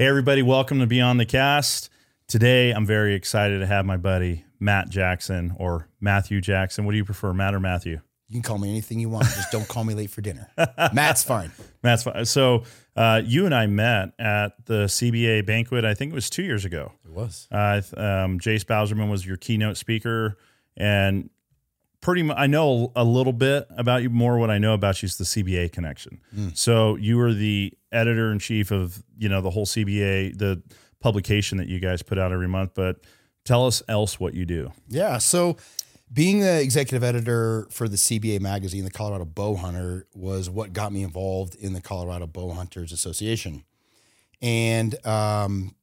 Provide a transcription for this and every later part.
Hey, everybody, welcome to Beyond the Cast. Today, I'm very excited to have my buddy Matt Jackson or Matthew Jackson. What do you prefer, Matt or Matthew? You can call me anything you want. Just don't call me late for dinner. Matt's fine. Matt's fine. So, uh, you and I met at the CBA banquet, I think it was two years ago. It was. Uh, um, Jace Bauserman was your keynote speaker. And pretty much, I know a little bit about you. More what I know about you is the CBA connection. So, you were the editor in chief of, you know, the whole CBA, the publication that you guys put out every month. But tell us else what you do. Yeah. So, being the executive editor for the CBA magazine, the Colorado Bow Hunter, was what got me involved in the Colorado Bow Hunters Association. And um,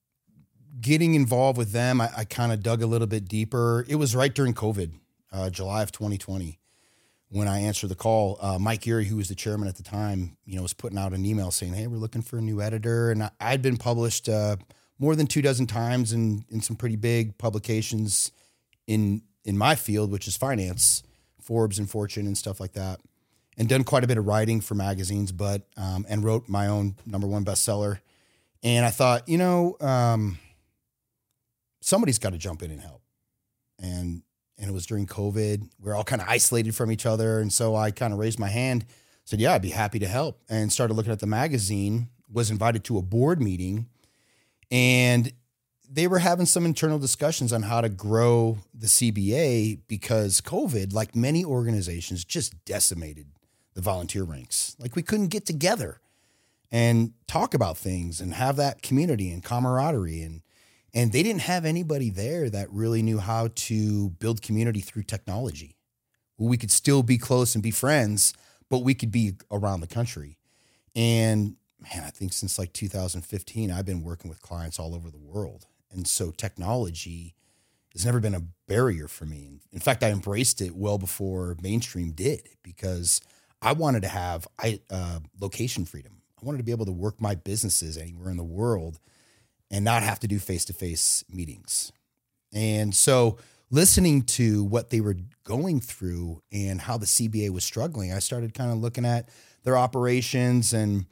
getting involved with them, I, I kind of dug a little bit deeper. It was right during COVID, uh, July of 2020, when I answered the call. Uh, Mike Erie, who was the chairman at the time, you know, was putting out an email saying, "Hey, we're looking for a new editor," and I, I'd been published uh, more than two dozen times in in some pretty big publications in in my field, which is finance, Forbes and Fortune and stuff like that, and done quite a bit of writing for magazines, but um, and wrote my own number one bestseller. And I thought, you know, um, somebody's got to jump in and help. And and it was during COVID. We are all kind of isolated from each other, and so I kind of raised my hand, said, "Yeah, I'd be happy to help," and started looking at the magazine. Was invited to a board meeting, and they were having some internal discussions on how to grow the CBA because COVID, like many organizations, just decimated the volunteer ranks. Like we couldn't get together and talk about things and have that community and camaraderie and and they didn't have anybody there that really knew how to build community through technology. We could still be close and be friends, but we could be around the country. And man, I think since like 2015, I've been working with clients all over the world. And so technology has never been a barrier for me. In fact, I embraced it well before mainstream did because I wanted to have I, uh, location freedom. I wanted to be able to work my businesses anywhere in the world and not have to do face to face meetings. And so, listening to what they were going through and how the CBA was struggling, I started kind of looking at their operations, and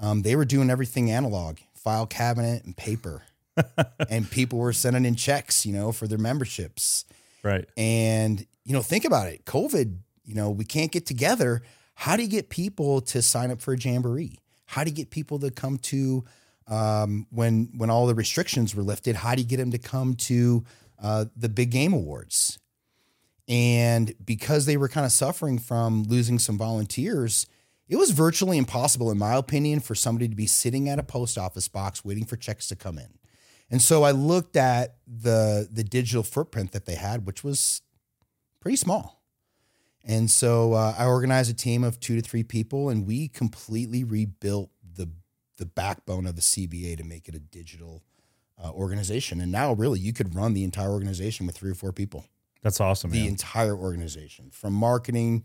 um, they were doing everything analog, file cabinet and paper. and people were sending in checks, you know, for their memberships. Right. And, you know, think about it COVID, you know, we can't get together. How do you get people to sign up for a jamboree? How do you get people to come to um, when when all the restrictions were lifted? How do you get them to come to uh, the big game awards? And because they were kind of suffering from losing some volunteers, it was virtually impossible, in my opinion, for somebody to be sitting at a post office box waiting for checks to come in. And so I looked at the the digital footprint that they had, which was pretty small. And so uh, I organized a team of two to three people, and we completely rebuilt the backbone of the CBA to make it a digital uh, organization. And now, really, you could run the entire organization with three or four people. That's awesome. The man. entire organization, from marketing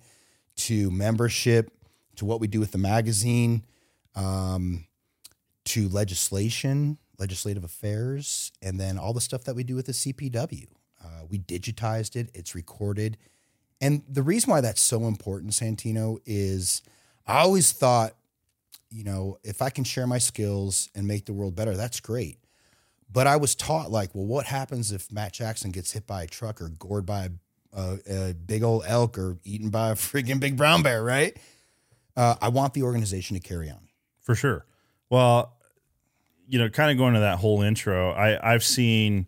to membership to what we do with the magazine, um, to legislation, legislative affairs, and then all the stuff that we do with the CPW. Uh, we digitized it; it's recorded. And the reason why that's so important, Santino, is I always thought, you know, if I can share my skills and make the world better, that's great. But I was taught, like, well, what happens if Matt Jackson gets hit by a truck or gored by a, a, a big old elk or eaten by a freaking big brown bear, right? Uh, I want the organization to carry on. For sure. Well, you know, kind of going to that whole intro, I, I've seen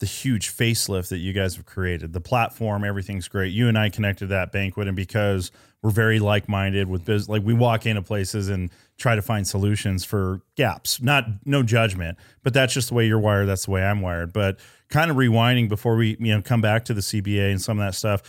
the huge facelift that you guys have created. The platform, everything's great. You and I connected that banquet, and because we're very like minded with business, like we walk into places and try to find solutions for gaps. Not no judgment, but that's just the way you're wired. That's the way I'm wired. But kind of rewinding before we you know come back to the CBA and some of that stuff.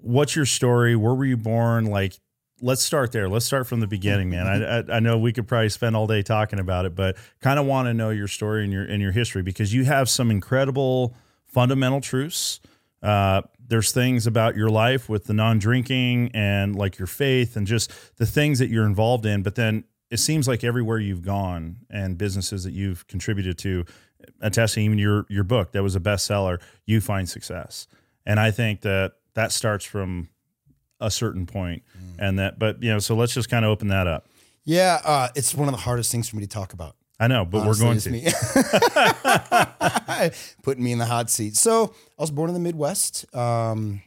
What's your story? Where were you born? Like let's start there. Let's start from the beginning, man. I, I, I know we could probably spend all day talking about it, but kind of want to know your story and your and your history because you have some incredible fundamental truths. Uh, there's things about your life with the non-drinking and like your faith and just the things that you're involved in. But then it seems like everywhere you've gone and businesses that you've contributed to, attesting even your your book that was a bestseller, you find success. And I think that that starts from a certain point and that but you know so let's just kind of open that up Yeah, uh, it's one of the hardest things for me to talk about. I know, but Honestly, we're going me. to. Putting me in the hot seat. So I was born in the Midwest, um,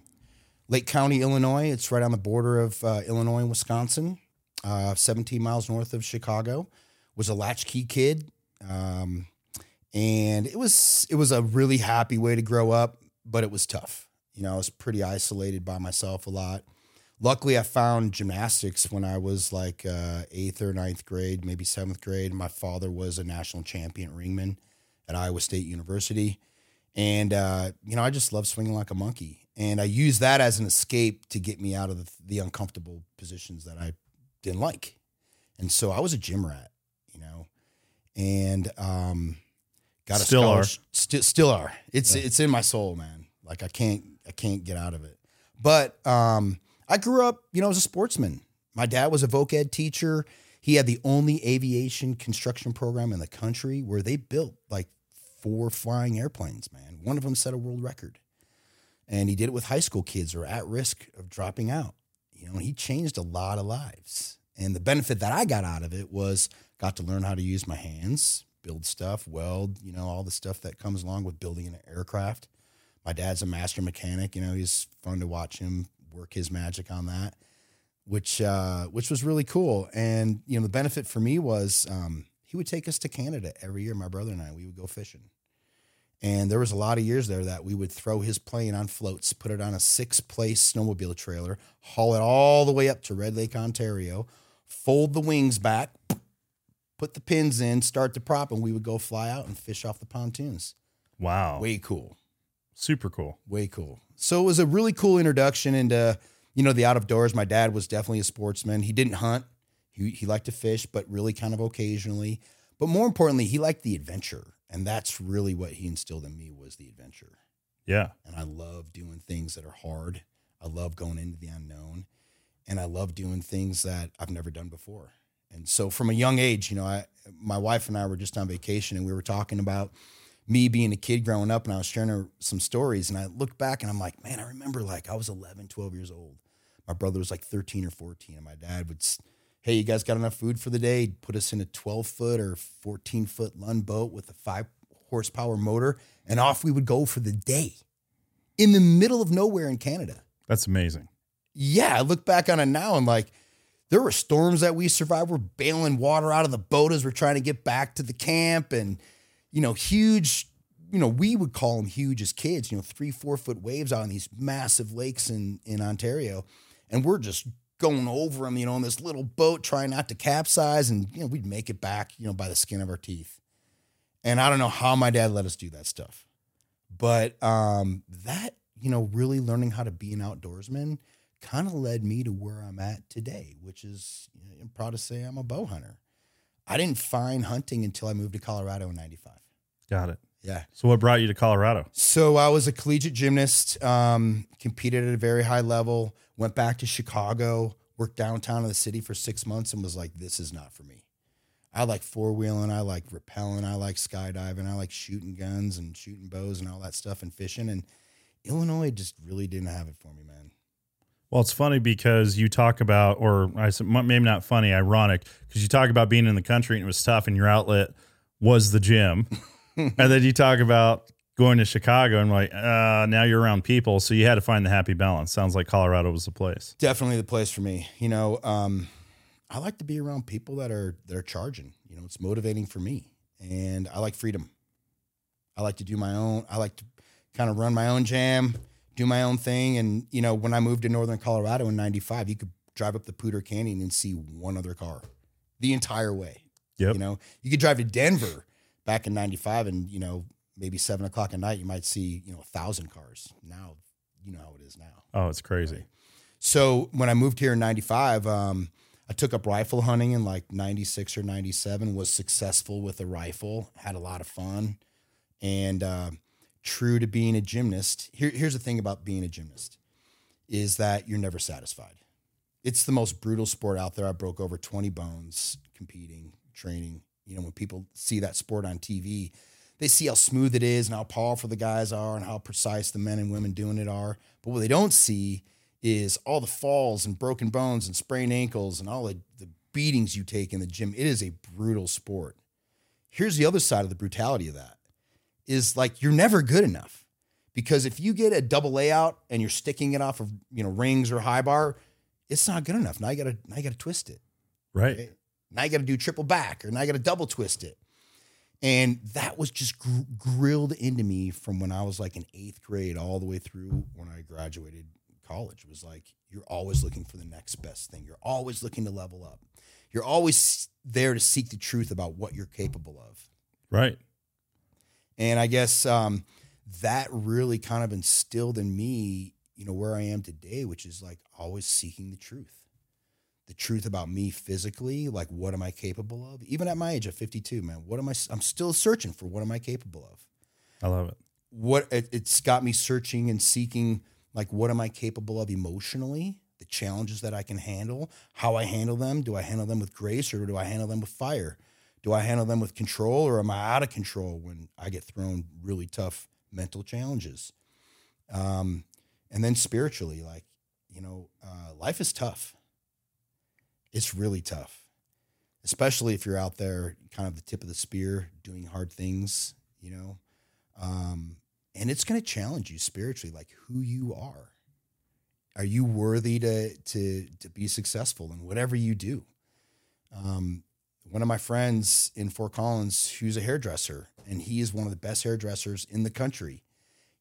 Lake County, Illinois. It's right on the border of uh, Illinois and Wisconsin, uh, 17 miles north of Chicago. Was a latchkey kid, um, and it was it was a really happy way to grow up, but it was tough. You know, I was pretty isolated by myself a lot. Luckily, I found gymnastics when I was like uh, eighth or ninth grade, maybe seventh grade. My father was a national champion ringman at Iowa State University. And, uh, you know, I just love swinging like a monkey. And I used that as an escape to get me out of the, the uncomfortable positions that I didn't like. And so I was a gym rat, you know, and um, got a Still are. St- still are. It's it's in my soul, man. Like I can't I can't get out of it. But um, I grew up, you know, as a sportsman. My dad was a voc ed teacher. He had the only aviation construction program in the country where they built like four flying airplanes, man. One of them set a world record. And he did it with high school kids who are at risk of dropping out. You know, he changed a lot of lives. And the benefit that I got out of it was got to learn how to use my hands, build stuff, weld, you know, all the stuff that comes along with building an aircraft. My dad's a master mechanic, you know, he's fun to watch him work his magic on that, which uh, which was really cool. And you know, the benefit for me was um, he would take us to Canada every year. My brother and I, we would go fishing. And there was a lot of years there that we would throw his plane on floats, put it on a six place snowmobile trailer, haul it all the way up to Red Lake, Ontario, fold the wings back, put the pins in, start the prop, and we would go fly out and fish off the pontoons. Wow. Way cool. Super cool. Way cool. So it was a really cool introduction into, you know, the out of doors. My dad was definitely a sportsman. He didn't hunt. He, he liked to fish, but really kind of occasionally. But more importantly, he liked the adventure. And that's really what he instilled in me was the adventure. Yeah. And I love doing things that are hard. I love going into the unknown. And I love doing things that I've never done before. And so from a young age, you know, I my wife and I were just on vacation and we were talking about me being a kid growing up and I was sharing her some stories and I look back and I'm like, man, I remember like I was 11, 12 years old. My brother was like 13 or 14 and my dad would, hey, you guys got enough food for the day? He'd put us in a 12 foot or 14 foot Lund boat with a five horsepower motor and off we would go for the day in the middle of nowhere in Canada. That's amazing. Yeah, I look back on it now and like there were storms that we survived. We're bailing water out of the boat as we're trying to get back to the camp and you know, huge, you know, we would call them huge as kids, you know, three, four foot waves out on these massive lakes in, in Ontario. And we're just going over them, you know, in this little boat, trying not to capsize. And, you know, we'd make it back, you know, by the skin of our teeth. And I don't know how my dad let us do that stuff. But um, that, you know, really learning how to be an outdoorsman kind of led me to where I'm at today, which is, you know, I'm proud to say I'm a bow hunter. I didn't find hunting until I moved to Colorado in 95. Got it. Yeah. So what brought you to Colorado? So I was a collegiate gymnast, um, competed at a very high level, went back to Chicago, worked downtown in the city for six months and was like, this is not for me. I like four wheeling, I like rappelling, I like skydiving, I like shooting guns and shooting bows and all that stuff and fishing. And Illinois just really didn't have it for me, man. Well, it's funny because you talk about, or I said maybe not funny, ironic, because you talk about being in the country and it was tough, and your outlet was the gym, and then you talk about going to Chicago and like, uh, now you're around people, so you had to find the happy balance. Sounds like Colorado was the place. definitely the place for me. You know, um, I like to be around people that are that are charging. You know, it's motivating for me, and I like freedom. I like to do my own. I like to kind of run my own jam, do my own thing. And you know, when I moved to Northern Colorado in '95, you could drive up the Poudre Canyon and see one other car the entire way. Yep. You know, you could drive to Denver back in '95, and you know, maybe seven o'clock at night, you might see you know a thousand cars. Now, you know how it is now. Oh, it's crazy. So when I moved here in 95, um, I took up rifle hunting in like 96 or 97, was successful with a rifle, had a lot of fun. And uh, true to being a gymnast, here, here's the thing about being a gymnast is that you're never satisfied. It's the most brutal sport out there. I broke over 20 bones competing, training. You know, when people see that sport on TV, they see how smooth it is and how powerful the guys are and how precise the men and women doing it are. But what they don't see is all the falls and broken bones and sprained ankles and all the, the beatings you take in the gym. It is a brutal sport. here's the other side of the brutality of that is like you're never good enough because if you get a double layout and you're sticking it off of you know rings or high bar, it's not good enough. Now you gotta now you gotta twist it. Right. Now you gotta do triple back or now you gotta double twist it. And that was just gr- grilled into me from when I was like in eighth grade all the way through when I graduated college. It was like you're always looking for the next best thing. You're always looking to level up. You're always there to seek the truth about what you're capable of. Right. And I guess um, that really kind of instilled in me, you know, where I am today, which is like always seeking the truth. The truth about me physically, like what am I capable of? Even at my age of 52, man, what am I? I'm still searching for what am I capable of? I love it. What it, it's got me searching and seeking, like what am I capable of emotionally? The challenges that I can handle, how I handle them. Do I handle them with grace or do I handle them with fire? Do I handle them with control or am I out of control when I get thrown really tough mental challenges? Um, and then spiritually, like, you know, uh, life is tough. It's really tough, especially if you're out there, kind of the tip of the spear, doing hard things, you know. Um, and it's going to challenge you spiritually, like who you are. Are you worthy to to to be successful in whatever you do? Um, one of my friends in Fort Collins, who's a hairdresser, and he is one of the best hairdressers in the country.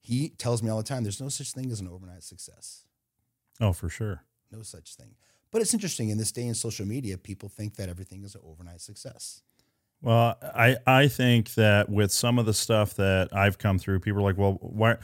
He tells me all the time, "There's no such thing as an overnight success. Oh, for sure. No such thing." But it's interesting in this day in social media, people think that everything is an overnight success. Well, I I think that with some of the stuff that I've come through, people are like, "Well, why?"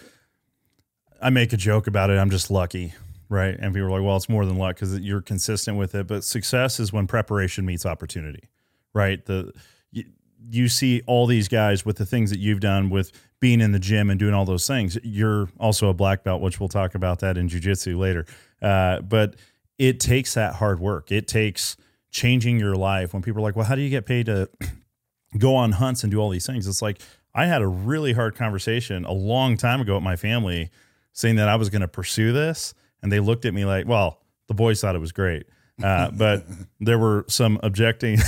I make a joke about it. I'm just lucky, right? And people are like, "Well, it's more than luck because you're consistent with it." But success is when preparation meets opportunity, right? The you, you see all these guys with the things that you've done with being in the gym and doing all those things. You're also a black belt, which we'll talk about that in jujitsu later. Uh, but it takes that hard work. It takes changing your life. When people are like, "Well, how do you get paid to?" go on hunts and do all these things. It's like I had a really hard conversation a long time ago with my family saying that I was going to pursue this. And they looked at me like, well, the boys thought it was great. Uh, but there were some objecting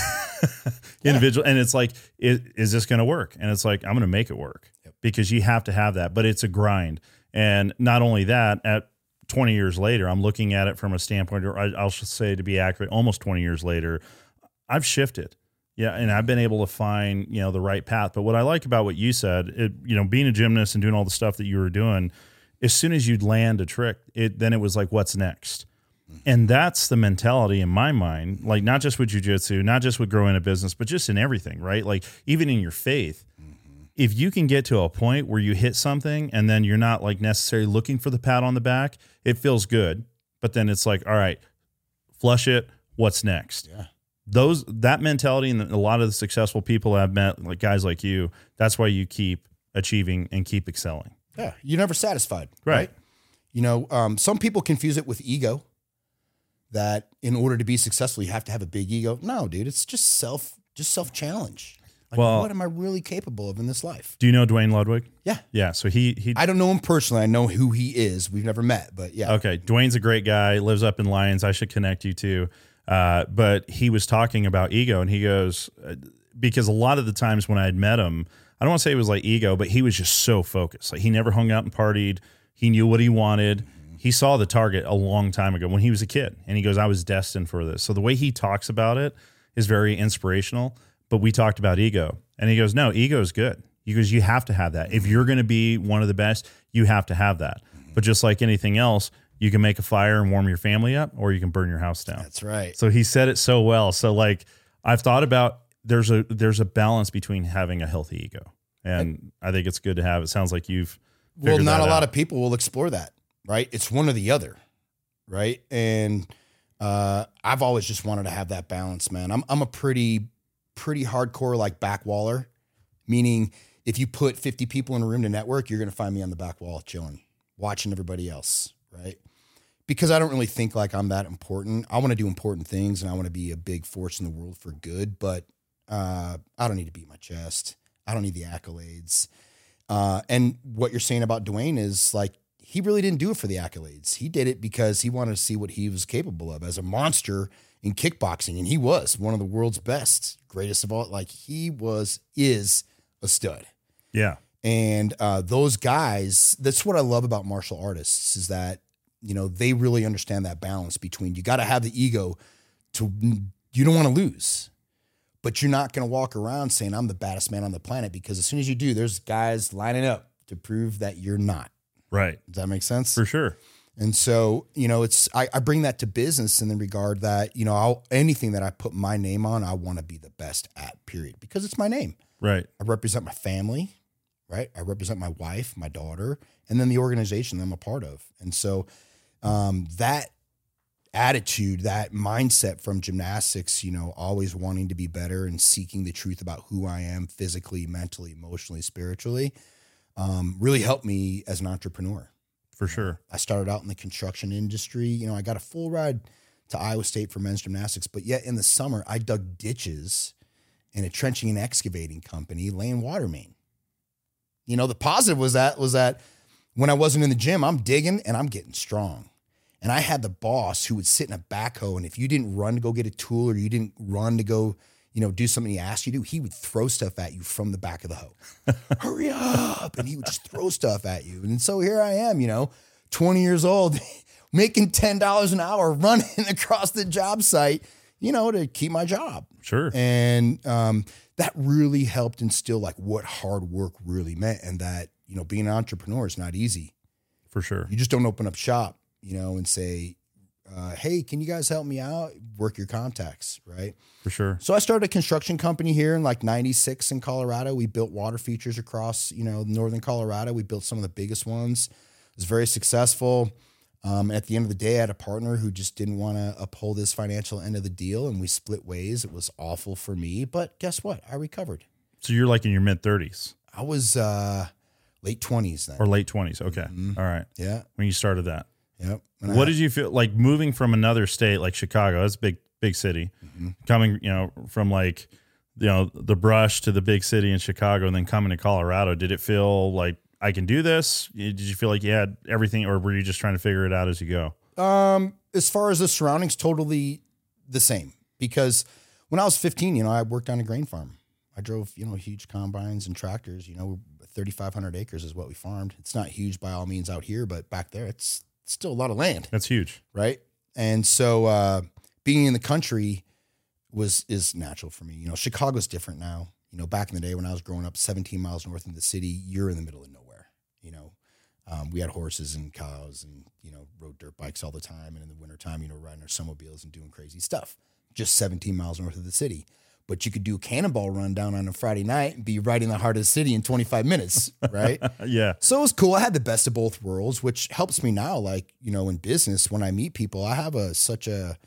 individual. And it's like, is, is this going to work? And it's like, I'm going to make it work Yep. because you have to have that. But it's a grind. And not only that, at 20 years later, I'm looking at it from a standpoint, or I- I'll say to be accurate, almost 20 years later, I've shifted. Yeah, and I've been able to find you know the right path. But what I like about what you said, it, you know, being a gymnast and doing all the stuff that you were doing, as soon as you'd land a trick, it then it was like, what's next? Mm-hmm. And that's the mentality in my mind, like not just with jujitsu, not just with growing a business, but just in everything, right? Like even in your faith, if you can get to a point where you hit something and then you're not like necessarily looking for the pat on the back, it feels good. But then it's like, all right, flush it. What's next? Yeah. Those that mentality and a lot of the successful people I've met, like guys like you, that's why you keep achieving and keep excelling. Yeah, you're never satisfied, Right. right? You know, um, some people confuse it with ego. That in order to be successful, you have to have a big ego. No, dude, it's just self, just self challenge. Like, Well- what am I really capable of in this life? Do you know Duane Ludwig? Yeah, Yeah. So he he I don't know him personally. I know who he is. We've never met, but yeah, Okay, Duane's a great guy. Lives up in Lyons. I should connect you to. Uh, but he was talking about ego, and he goes uh, because a lot of the times when I had met him, I don't want to say it was like ego, but he was just so focused. Like he never hung out and partied. He knew what he wanted. He saw the target a long time ago when he was a kid, and he goes, "I was destined for this." So the way he talks about it is very inspirational. But we talked about ego, and he goes, "No, ego is good." He goes, "You have to have that. If you're going to be one of the best, you have to have that." But just like anything else, you can make a fire and warm your family up, or you can burn your house down. that's right. So he said it so well. So like I've thought about there's a there's a balance between having a healthy ego, and I think it's good to have. It sounds like you've Well, not a lot of people will explore that, right? It's one or the other, right? And uh, I've always just wanted to have that balance, man. I'm I'm a pretty pretty hardcore like back waller, meaning if you put 50 people in a room to network, you're gonna find me on the back wall chilling, watching everybody else, right? Because I don't really think like I'm that important. I want to do important things and I want to be a big force in the world for good, but uh, I don't need to beat my chest. I don't need the accolades. Uh, and what you're saying about Duane is like he really didn't do it for the accolades. He did it because he wanted to see what he was capable of as a monster in kickboxing, and he was one of the world's best, greatest of all. Like he was, is a stud. Yeah. And uh, those guys, that's what I love about martial artists is that, you know, they really understand that balance between you got to have the ego to, you don't want to lose, but you're not going to walk around saying, I'm the baddest man on the planet because as soon as you do, there's guys lining up to prove that you're not. Right. Does that make sense? For sure. And so, you know, it's I, I bring that to business in the regard that, you know, I'll, anything that I put my name on, I want to be the best at, period, because it's my name. Right. I represent my family, right? I represent my wife, my daughter, and then the organization that I'm a part of. And so um, that attitude, that mindset from gymnastics, you know, always wanting to be better and seeking the truth about who I am physically, mentally, emotionally, spiritually, um, really helped me as an entrepreneur. For sure. I started out in the construction industry. You know, I got a full ride to Iowa State for men's gymnastics, but yet in the summer, I dug ditches in a trenching and excavating company laying water main. You know, the positive was that was that when I wasn't in the gym, I'm digging and I'm getting strong. And I had the boss who would sit in a backhoe, and if you didn't run to go get a tool or you didn't run to go, you know, do something he asked you to, he would throw stuff at you from the back of the hoe. Hurry up! And he would just throw stuff at you. And so here I am, you know, 20 years old, making ten dollars an hour, running across the job site, you know, to keep my job. Sure. And um, that really helped instill like what hard work really meant, and that you know being an entrepreneur is not easy. For sure. You just don't open up shop, you know, and say, uh, "Hey, can you guys help me out?" Work your contacts, right? For sure. So I started a construction company here in like '96 in Colorado. We built water features across, you know, northern Colorado. We built some of the biggest ones. It was very successful. Um, at the end of the day, I had a partner who just didn't want to uphold his financial end of the deal, and we split ways. It was awful for me, but guess what? I recovered. So you're like in your mid 30s I was uh, late twenties then. or late 20s. Okay. Mhm. All right. yeah, When you started that. Yep. And What I- did you feel like moving from another state like Chicago? That's a big, big city. Mhm. Coming, you know, from like, you know, the brush to the big city in Chicago and then coming to Colorado. Did it feel like I can do this? Did you feel like you had everything or were you just trying to figure it out as you go? Um, as far as the surroundings, totally the same. Because when I was 15, you know, I worked on a grain farm. I drove, you know, huge combines and tractors. You know, 3,500 acres is what we farmed. It's not huge by all means out here, but back there, it's still a lot of land, That's huge. right? And so, uh, being in the country was is natural for me. You know, Chicago's different now. You know, back in the day when I was growing up, 17 miles north of the city, you're in the middle of nowhere. You know, um, we had horses and cows and, you know, rode dirt bikes all the time. And in the wintertime, you know, riding our snowmobiles and doing crazy stuff. Just 17 miles north of the city. But you could do a cannonball run down on a Friday night and be right in the heart of the city in 25 minutes, right? yeah. So it was cool. I had the best of both worlds, which helps me now. Like, you know, in business, when I meet people, I have a such a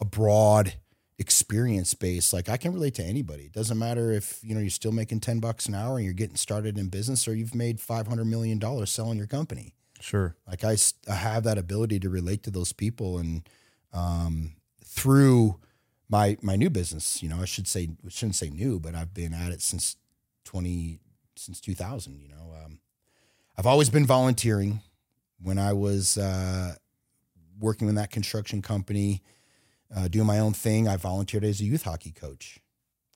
a broad experience base. Like I can relate to anybody. It doesn't matter if, you know, you're still making 10 bucks an hour and you're getting started in business or you've made 500 million dollars selling your company. Sure. Like I, I have that ability to relate to those people and um, through my my new business, you know, I should say shouldn't say new, but I've been at it since 20 since 2000, you know. Um, I've always been volunteering when I was uh, working in that construction company, uh, doing my own thing. I volunteered as a youth hockey coach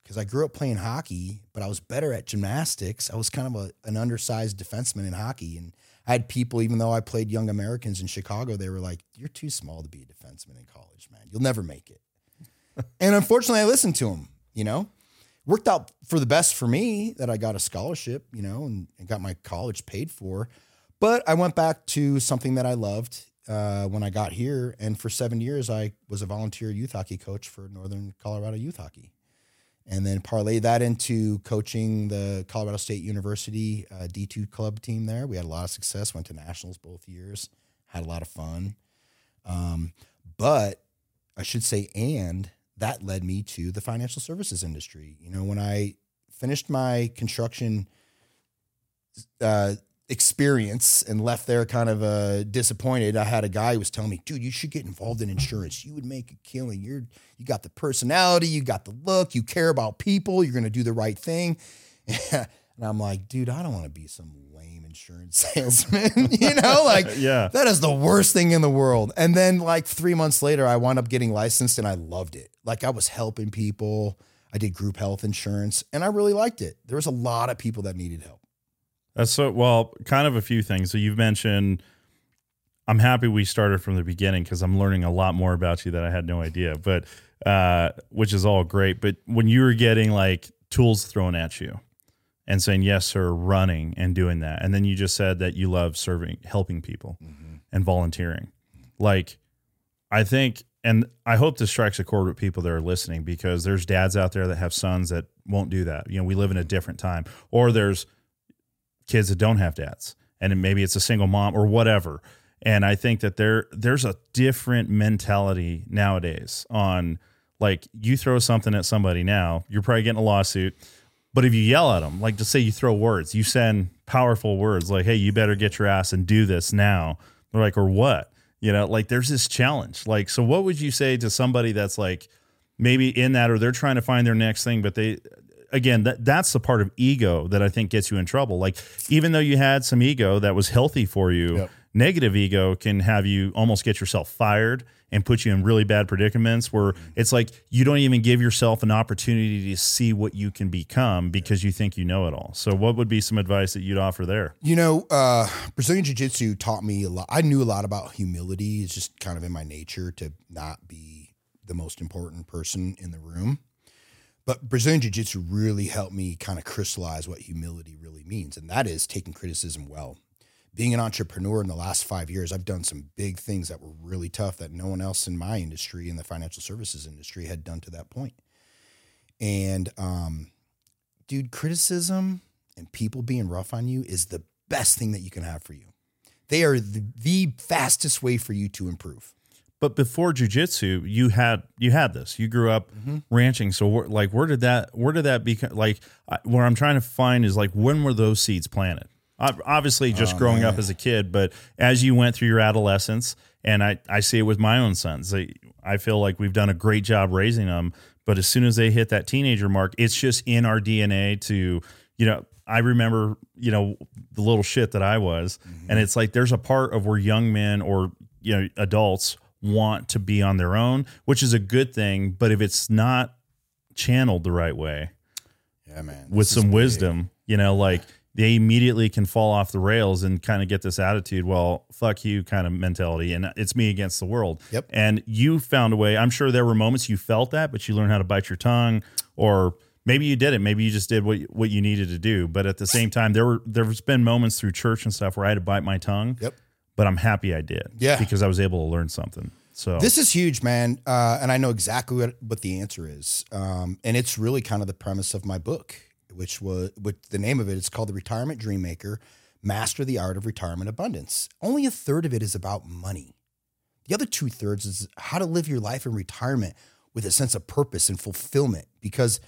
because I grew up playing hockey, but I was better at gymnastics. I was kind of a, an undersized defenseman in hockey. And I had people, even though I played young Americans in Chicago, they were like, You're too small to be a defenseman in college, man. You'll never make it. And unfortunately, I listened to him. you know. Worked out for the best for me that I got a scholarship, you know, and, and got my college paid for. But I went back to something that I loved uh, when I got here. And for seven years, I was a volunteer youth hockey coach for Northern Colorado Youth Hockey. And then parlay that into coaching the Colorado State University uh, D2 club team there. We had a lot of success, went to nationals both years, had a lot of fun. Um, but I should say, and that led me to the financial services industry. You know, when I finished my construction uh, experience and left there kind of uh, disappointed. I had a guy who was telling me, "Dude, you should get involved in insurance. You would make a killing. You're you got the personality, you got the look, you care about people. You're going to do the right thing." And I'm like, dude, I don't want to be some lame insurance salesman. you know, like Yeah. that is the worst thing in the world. And then like three months later, I wound up getting licensed and I loved it. Like I was helping people. I did group health insurance and I really liked it. There was a lot of people that needed help. That's so well, kind of a few things. So you've mentioned I'm happy we started from the beginning because I'm learning a lot more about you that I had no idea. But uh, which is all great. But when you were getting like tools thrown at you and saying yes sir, running and doing that, and then you just said that you love serving, helping people, mm-hmm. and volunteering. Like, I think, and I hope this strikes a chord with people that are listening because there's dads out there that have sons that won't do that. You know, we live in a different time, or there's kids that don't have dads and maybe it's a single mom or whatever. And i think that there there's a different mentality nowadays on like you throw something at somebody now you're probably getting a lawsuit but if you yell at them like just say you throw words you send powerful words like hey you better get your ass and do this now. They're like or what? You know like there's this challenge. Like so what would you say to somebody that's like maybe in that or they're trying to find their next thing but they again that that's the part of ego that i think gets you in trouble. Like even though you had some ego that was healthy for you Yep. Negative ego can have you almost get yourself fired and put you in really bad predicaments where it's like you don't even give yourself an opportunity to see what you can become because you think you know it all so what would be some advice that you'd offer there You know, uh, Brazilian Jiu Jitsu taught me a lot. I knew a lot about humility. It's just kind of in my nature to not be the most important person in the room. But Brazilian Jiu Jitsu really helped me kind of crystallize what humility really means. And that is taking criticism well. Being an entrepreneur in the last five years, I've done some big things that were really tough that no one else in my industry, in the financial services industry, had done to that point. And, um, dude, criticism and people being rough on you is the best thing that you can have for you. They are the, the fastest way for you to improve. but before jujitsu, you had you had this. You grew up ranching. So, where, like, where did that where did that become? Like, I, what I'm trying to find is like, when were those seeds planted? Ob- Obviously, just growing up as a kid, but as you went through your adolescence, and I I see it with my own sons. They, I feel like we've done a great job raising them, but as soon as they hit that teenager mark, it's just in our DNA to you know. I remember, you know, the little shit that I was, and it's like there's a part of where young men or you know adults want to be on their own, which is a good thing. But if it's not channeled the right way Yeah, man. with some wisdom, you know, like they immediately can fall off the rails and kind of get this attitude, well, fuck you kind of mentality. And it's me against the world. Yep. And you found a way. I'm sure there were moments you felt that, but you learned how to bite your tongue or maybe you didn't. Maybe you just did what what you needed to do. But at the same time, there were there's been moments through church and stuff where I had to bite my tongue. Yep. But I'm happy I did. Yeah. Because I was able to learn something. So This is huge, man. Uh, and I know exactly what, what the answer is. Um, and it's really kind of the premise of my book, which was which the name of it. it is called The Retirement Dream Maker Master the Art of Retirement Abundance. Only a third of it is about money. The other two thirds is how to live your life in retirement with a sense of purpose and fulfillment. Because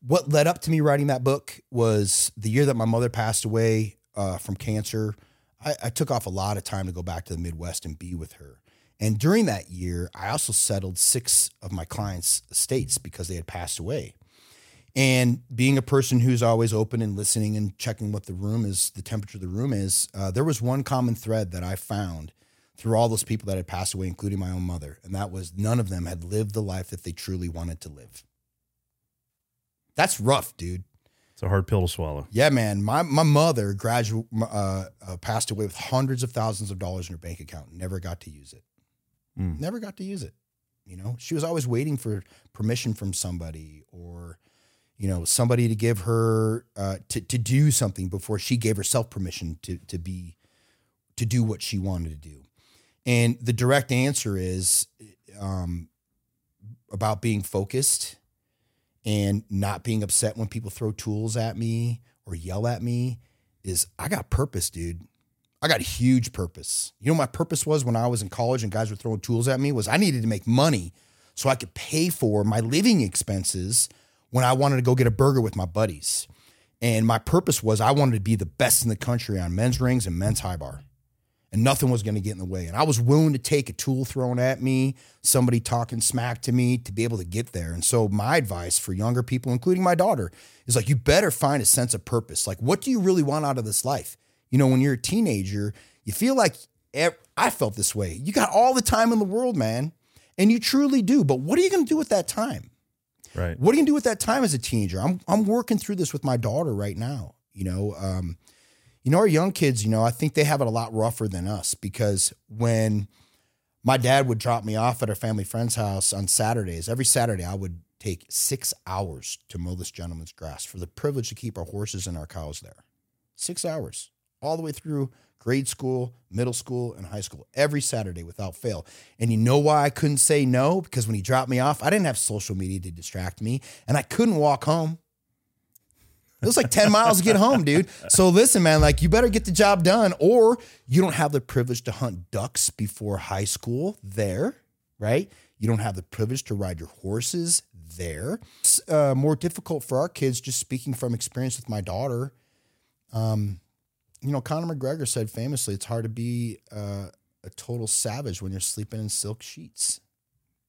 what led up to me writing that book was the year that my mother passed away uh, from cancer. I, I took off a lot of time to go back to the Midwest and be with her. And during that year, I also settled six of my clients' estates because they had passed away. And being a person who's always open and listening and checking what the room is, the temperature of the room is, uh, there was one common thread that I found through all those people that had passed away, including my own mother. And that was none of them had lived the life that they truly wanted to live. That's rough, dude. it's a hard pill to swallow. Yeah, man. My my mother graduate uh, uh, passed away with hundreds of thousands of dollars in her bank account. Never got to use it. Mm. Never got to use it. You know, she was always waiting for permission from somebody or, you know, somebody to give her uh, to to do something before she gave herself permission to to be to do what she wanted to do. And the direct answer is um, about being focused and not being upset when people throw tools at me or yell at me is I got purpose, dude. I got a huge purpose. You know my purpose was when I was in college and guys were throwing tools at me was I needed to make money so I could pay for my living expenses when I wanted to go get a burger with my buddies. And my purpose was I wanted to be the best in the country on men's rings and men's high bar. and nothing was going to get in the way. And I was willing to take a tool thrown at me, somebody talking smack to me to be able to get there. And so, my advice for younger people, including my daughter, is like, you better find a sense of purpose. Like, what do you really want out of this life? You know, when you're a teenager, you feel like I felt this way. You got all the time in the world, man, and you truly do. But what are you going to do with that time? Right. What are you do with that time as a teenager? I'm I'm working through this with my daughter right now. You know, um, you know, our young kids, you know, I think they have it a lot rougher than us because when my dad would drop me off at our family friend's house on Saturdays, every Saturday I would take six hours to mow this gentleman's grass for the privilege to keep our horses and our cows there. Six hours, all the way through grade school, middle school, and high school every Saturday without fail. And you know why I couldn't say no? Because when he dropped me off, I didn't have social media to distract me and I couldn't walk home. It was like 10 miles to get home, dude. So listen, man, like you better get the job done, or you don't have the privilege to hunt ducks before high school there, right? You don't have the privilege to ride your horses there. It's uh, more difficult for our kids, just speaking from experience with my daughter. Um, you know, Conor McGregor said famously, it's hard to be uh, a total savage when you're sleeping in silk sheets.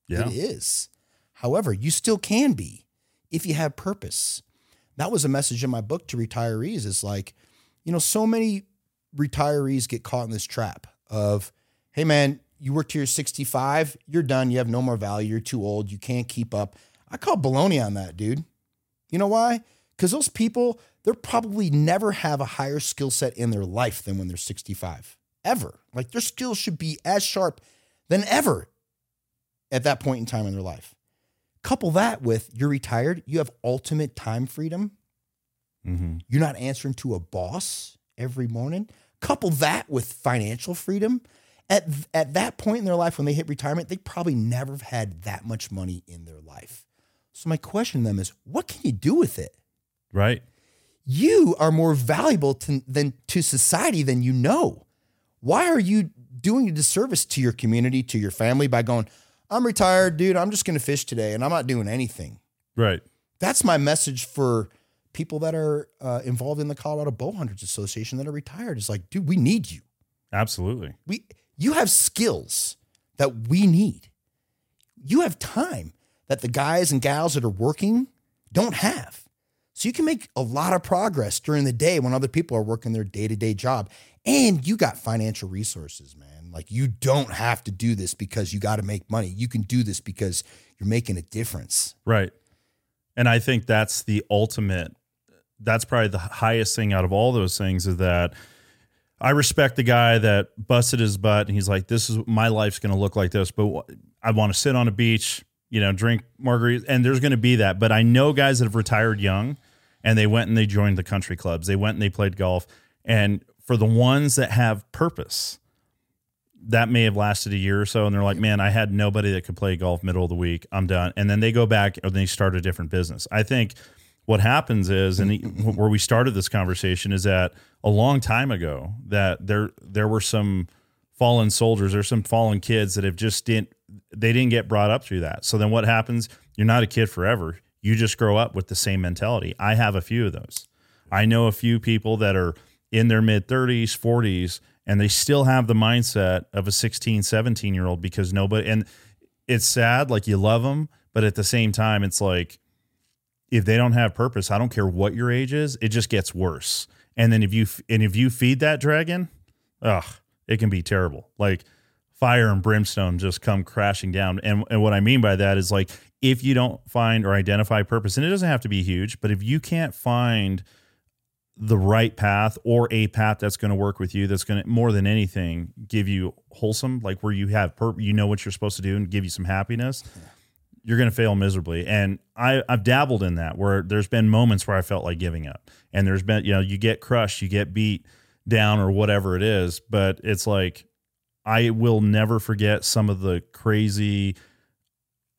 Yeah. It is. However, you still can be if you have purpose that was a message in my book to retirees is like, you know, so many retirees get caught in this trap of, hey man, you work till you're 65, you're done, you have no more value, you're too old, you can't keep up. I call baloney on that, dude. You know why? Because those people, they're probably never have a higher skill set in their life than when they're 65. Ever. Like their skills should be as sharp than ever at that point in time in their life. Couple that with you're retired, you have ultimate time freedom. Mm-hmm. You're not answering to a boss every morning. Couple that with financial freedom. At, at that point in their life, when they hit retirement, they probably never have had that much money in their life. So, my question to them is what can you do with it? Right. You are more valuable to, than, to society than you know. Why are you doing a disservice to your community, to your family by going, I'm retired, dude. I'm just going to fish today and I'm not doing anything. Right. That's my message for people that are uh, involved in the Colorado Bow Hunters Association that are retired. Is like, dude, we need you. Absolutely. We you have skills that we need. You have time that the guys and gals that are working don't have. So you can make a lot of progress during the day when other people are working their day-to-day job. And you got financial resources, man. Like you don't have to do this because you got to make money. You can do this because you're making a difference. Right. And I think that's the ultimate that's probably the highest thing out of all those things is that I respect the guy that busted his butt and he's like this is my life's going to look like this but I want to sit on a beach, you know, drink margaritas and there's going to be that, but I know guys that have retired young and they went and they joined the country clubs. They went and they played golf. And for the ones that have purpose, that may have lasted a year or so and they're like man i had nobody that could play golf middle of the week. I'm done. And then they go back and they start a different business. I think what happens is and where we started this conversation is that a long time ago that there there were some fallen soldiers or some fallen kids that have just didn't they didn't get brought up through that. So then what happens? You're not a kid forever you just grow up with the same mentality. I have a few of those. I know a few people that are in their mid 30s 40s and they still have the mindset of a 16 17 year old because nobody and it's sad like you love them but at the same time it's like if they don't have purpose i don't care what your age is it just gets worse. And then if you and if you feed that dragon ugh it can be terrible. Like fire and brimstone just come crashing down. And, and what i mean by that is like if you don't find or identify purpose and it doesn't have to be huge but if you can't find the right path or a path that's going to work with you that's going to more than anything give you wholesome like where you have per- you know what you're supposed to do and give you some happiness you're going to fail miserably. And I, i've dabbled in that where there's been moments where i felt like giving up. And there's been you know you get crushed you get beat down or whatever it is but it's like i will never forget some of the crazy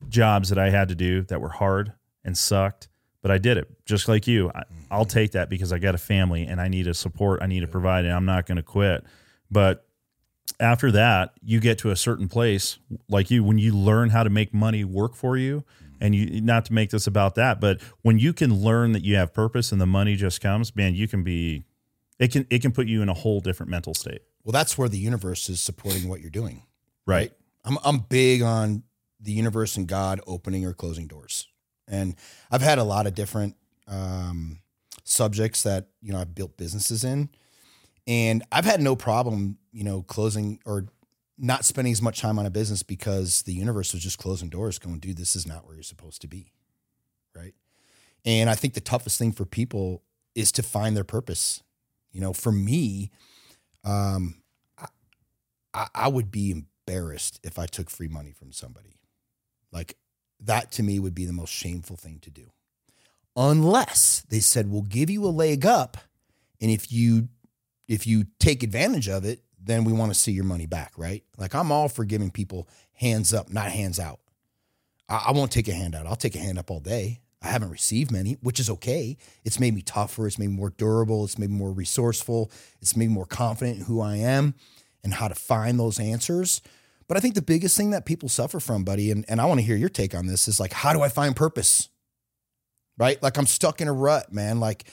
jobs that i had to do that were hard and sucked but I did it just like you. I, will mm-hmm. take that because I got a family and I need to support, I need to provide, and I'm not going to quit. But after that, you get to a certain place like you when you learn how to make money work for you. Mm-hmm. And you not to make this about that, but when you can learn that you have purpose and the money just comes, man, you can be it can it can put you in a whole different mental state. Well, that's where the universe is supporting what you're doing. Right. I'm I'm big on the universe and God opening or closing doors. And I've had a lot of different um, subjects that you know I've built businesses in, and I've had no problem you know closing or not spending as much time on a business because the universe was just closing doors, going, dude, this is not where you're supposed to be, right? And I think the toughest thing for people is to find their purpose. You know, for me, um, I, I would be embarrassed if I took free money from somebody. Like that to me would be the most shameful thing to do. Unless they said, we'll give you a leg up. And if you if you take advantage of it, then we want to see your money back, right? Like I'm all for giving people hands up, not hands out. I, I won't take a handout. I'll take a hand up all day. I haven't received many, which is okay. It's made me tougher. It's made me more durable. It's made me more resourceful. It's made me more confident in who I am and how to find those answers. But I think the biggest thing that people suffer from, buddy, and, and I want to hear your take on this is like, how do I find purpose? Right? Like I'm stuck in a rut, man. Like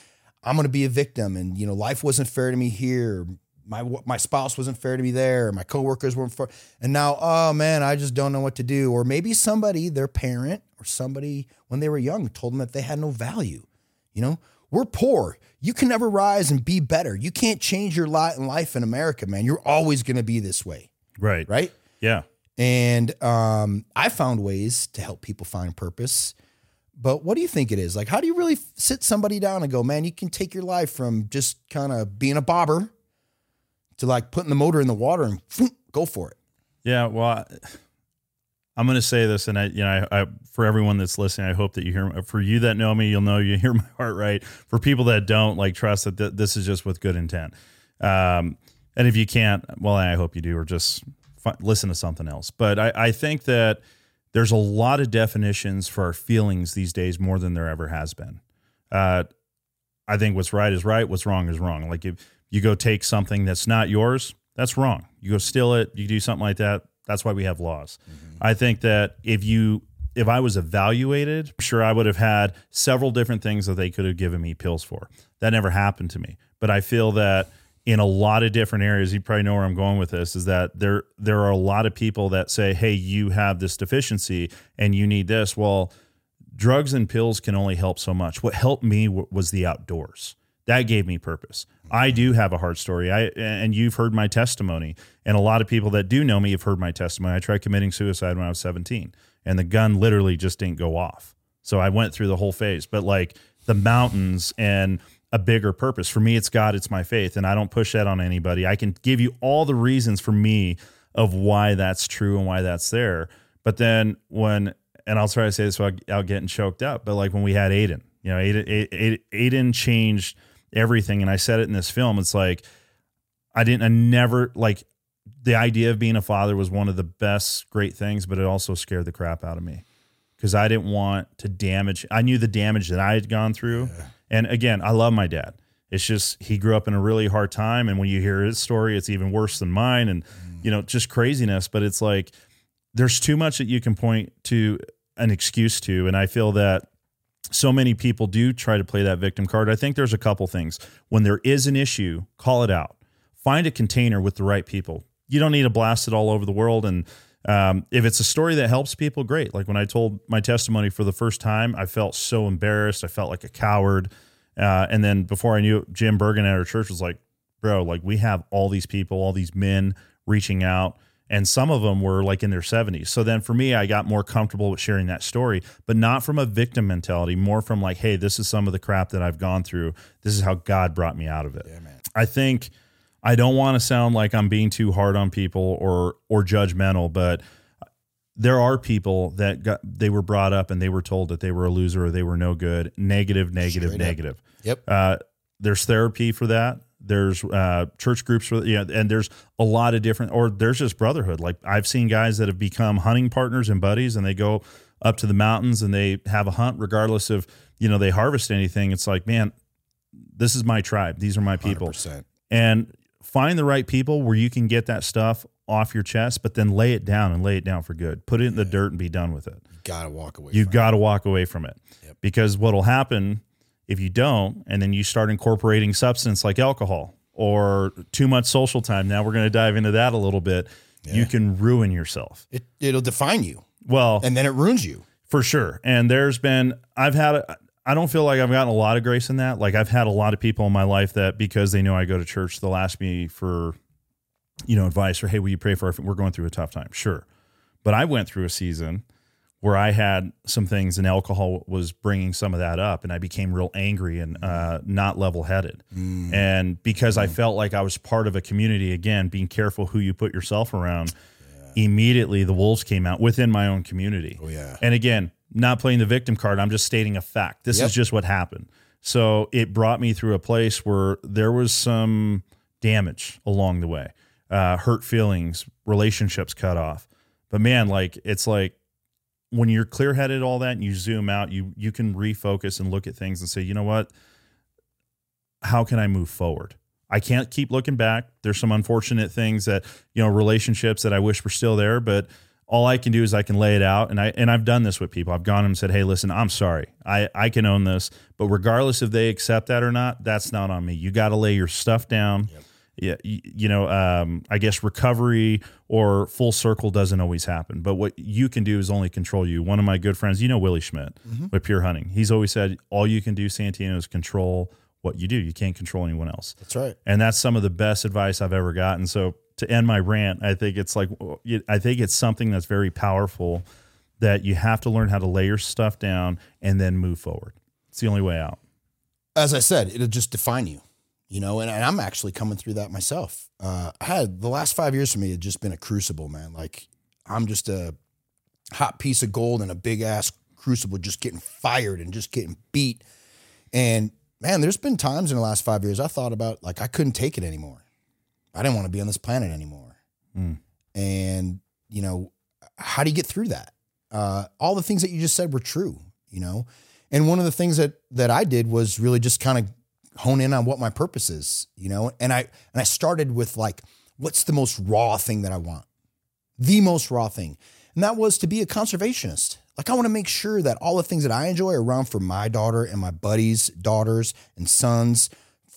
I'm going to be a victim and, you know, life wasn't fair to me here my my spouse wasn't fair to me there, my coworkers weren't fair, and now oh man, I just don't know what to do. Or maybe somebody, their parent or somebody when they were young, told them that they had no value. You know, we're poor. You can never rise and be better. You can't change your lot in life in America, man. You're always going to be this way. Right. Right. Yeah. And um, I found ways to help people find purpose. But what do you think it is? Like, how do you really sit somebody down and go, man, you can take your life from just kind of being a bobber to like putting the motor in the water and go for it. Yeah, well, I'm going to say this, and I, you know, I, I, for everyone that's listening, I hope that you hear. For you that know me, you'll know you hear my heart right. For people that don't, like, trust that th- this is just with good intent. Um, and if you can't, well, I hope you do, or just f- listen to something else. But I, I think that there's a lot of definitions for our feelings these days more than there ever has been. Uh, I think what's right is right, what's wrong is wrong. Like if you go take something that's not yours, that's wrong. You go steal it, you do something like that. That's why we have laws. Mm-hmm. I think that if you if I was evaluated, sure I would have had several different things that they could have given me pills for. That never happened to me. But I feel that in a lot of different areas, you probably know where I'm going with this, is that there there are a lot of people that say, "Hey, you have this deficiency and you need this." Well, drugs and pills can only help so much. What helped me w- was the outdoors that gave me purpose. I do have a hard story. I and you've heard my testimony, and a lot of people that do know me have heard my testimony. I tried committing suicide when I was 17, and the gun literally just didn't go off. So I went through the whole phase. But like the mountains and a bigger purpose for me, it's God, it's my faith, and I don't push that on anybody. I can give you all the reasons for me of why that's true and why that's there. But then when and I'll try to say this without getting choked up, but like when we had Aiden, you know, Aiden, Aiden changed everything. And I said it in this film. It's like I didn't, I never like the idea of being a father was one of the best great things, but it also scared the crap out of me because I didn't want to damage. I knew the damage that I had gone through. Yeah. And again, I love my dad. It's just he grew up in a really hard time, and when you hear his story, it's even worse than mine, and mm. you know, just craziness. But it's like there's too much that you can point to an excuse to, and I feel that so many people do try to play that victim card. I think there's a couple things. When there is an issue, call it out. Find a container with the right people. You don't need to blast it all over the world. And um, if it's a story that helps people, great. Like when I told my testimony for the first time, I felt so embarrassed. I felt like a coward. Uh, and then before I knew it, Jim Bergen at our church was like, bro, like we have all these people, all these men reaching out and some of them were like in their 70s. So then for me, I got more comfortable with sharing that story, but not from a victim mentality, more from like, hey, this is some of the crap that I've gone through. This is how God brought me out of it. Yeah, I think I don't want to sound like I'm being too hard on people or or judgmental, but there are people that got they were brought up and they were told that they were a loser or they were no good. Negative, negative, negative. Yep. Uh, there's therapy for that. There's uh, church groups, for, you know, and there's a lot of different, or there's just brotherhood. Like I've seen guys that have become hunting partners and buddies, and they go up to the mountains and they have a hunt, regardless of you know they harvest anything. It's like, man, this is my tribe. These are my people, 100%. and find the right people where you can get that stuff off your chest, but then lay it down and lay it down for good. Put it in the dirt and be done with it. You gotta walk away. You've got to walk away from it because what'll happen if you don't, and then you start incorporating substance like alcohol or too much social time. Now we're going to dive into that a little bit. You can ruin yourself. It, it'll define you Well, and then it ruins you. for sure. And there's been, I've had, a, I don't feel like I've gotten a lot of grace in that. Like I've had a lot of people in my life that because they know I go to church, they'll ask me for, you know, advice or, hey, will you pray for our, we're going through a tough time. Sure. But I went through a season where I had some things and alcohol was bringing some of that up and I became real angry and uh, not level headed. And because I felt like I was part of a community, again, being careful who you put yourself around, immediately the wolves came out within my own community. Oh, yeah. And again, not playing the victim card, I'm just stating a fact. This Yep. is just what happened. So it brought me through a place where there was some damage along the way, uh, hurt feelings, relationships cut off. But man, like it's like when you're clear headed, all that, and you zoom out, you you can refocus and look at things and say, you know what? How can I move forward? I can't keep looking back. There's some unfortunate things that you know, relationships that I wish were still there, but all I can do is I can lay it out, and I and I've done this with people. I've gone and said, "Hey, listen, I'm sorry. I I can own this, but regardless if they accept that or not, that's not on me. You got to lay your stuff down." Yeah, you, you know, um, I guess recovery or full circle doesn't always happen, but what you can do is only control you. One of my good friends, you know, Willi Schmidt with Pure Hunting, he's always said, "All you can do, Santino, is control what you do. You can't control anyone else." That's right. and that's some of the best advice I've ever gotten. So to end my rant, I think it's like I think it's something that's very powerful that you have to learn how to lay your stuff down and then move forward. It's the only way out. As I said, it'll just define you, you know, and, and I'm actually coming through that myself. Uh, I had the last five years for me had just been a crucible, man. Like I'm just a hot piece of gold in a big ass crucible, just getting fired and just getting beat. And man, there's been times in the last five years I thought about like I couldn't take it anymore. I didn't want to be on this planet anymore. Mm. And you know, how do you get through that? Uh, all the things that you just said were true, you know. And one of the things that that I did was really just kind of hone in on what my purpose is, you know. And I and I started with like, what's the most raw thing that I want? The most raw thing, and that was to be a conservationist. Like I want to make sure that all the things that I enjoy are around for my daughter and my buddies' daughters and sons,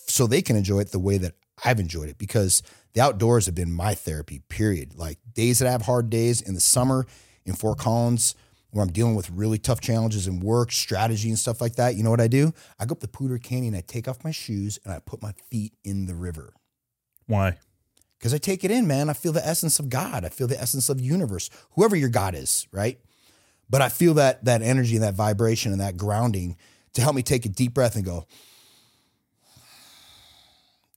so they can enjoy it the way that I've enjoyed it. Because the outdoors have been my therapy. Period. Like days that I have hard days in the summer in Fort Collins, where I'm dealing with really tough challenges in work, strategy, and stuff like that. You know what I do? I go up the Poudre Canyon, I take off my shoes, and I put my feet in the river Why? because I take it in, man. I feel the essence of God. I feel the essence of the universe, whoever your God is, right? But I feel that that energy and that vibration and that grounding to help me take a deep breath and go,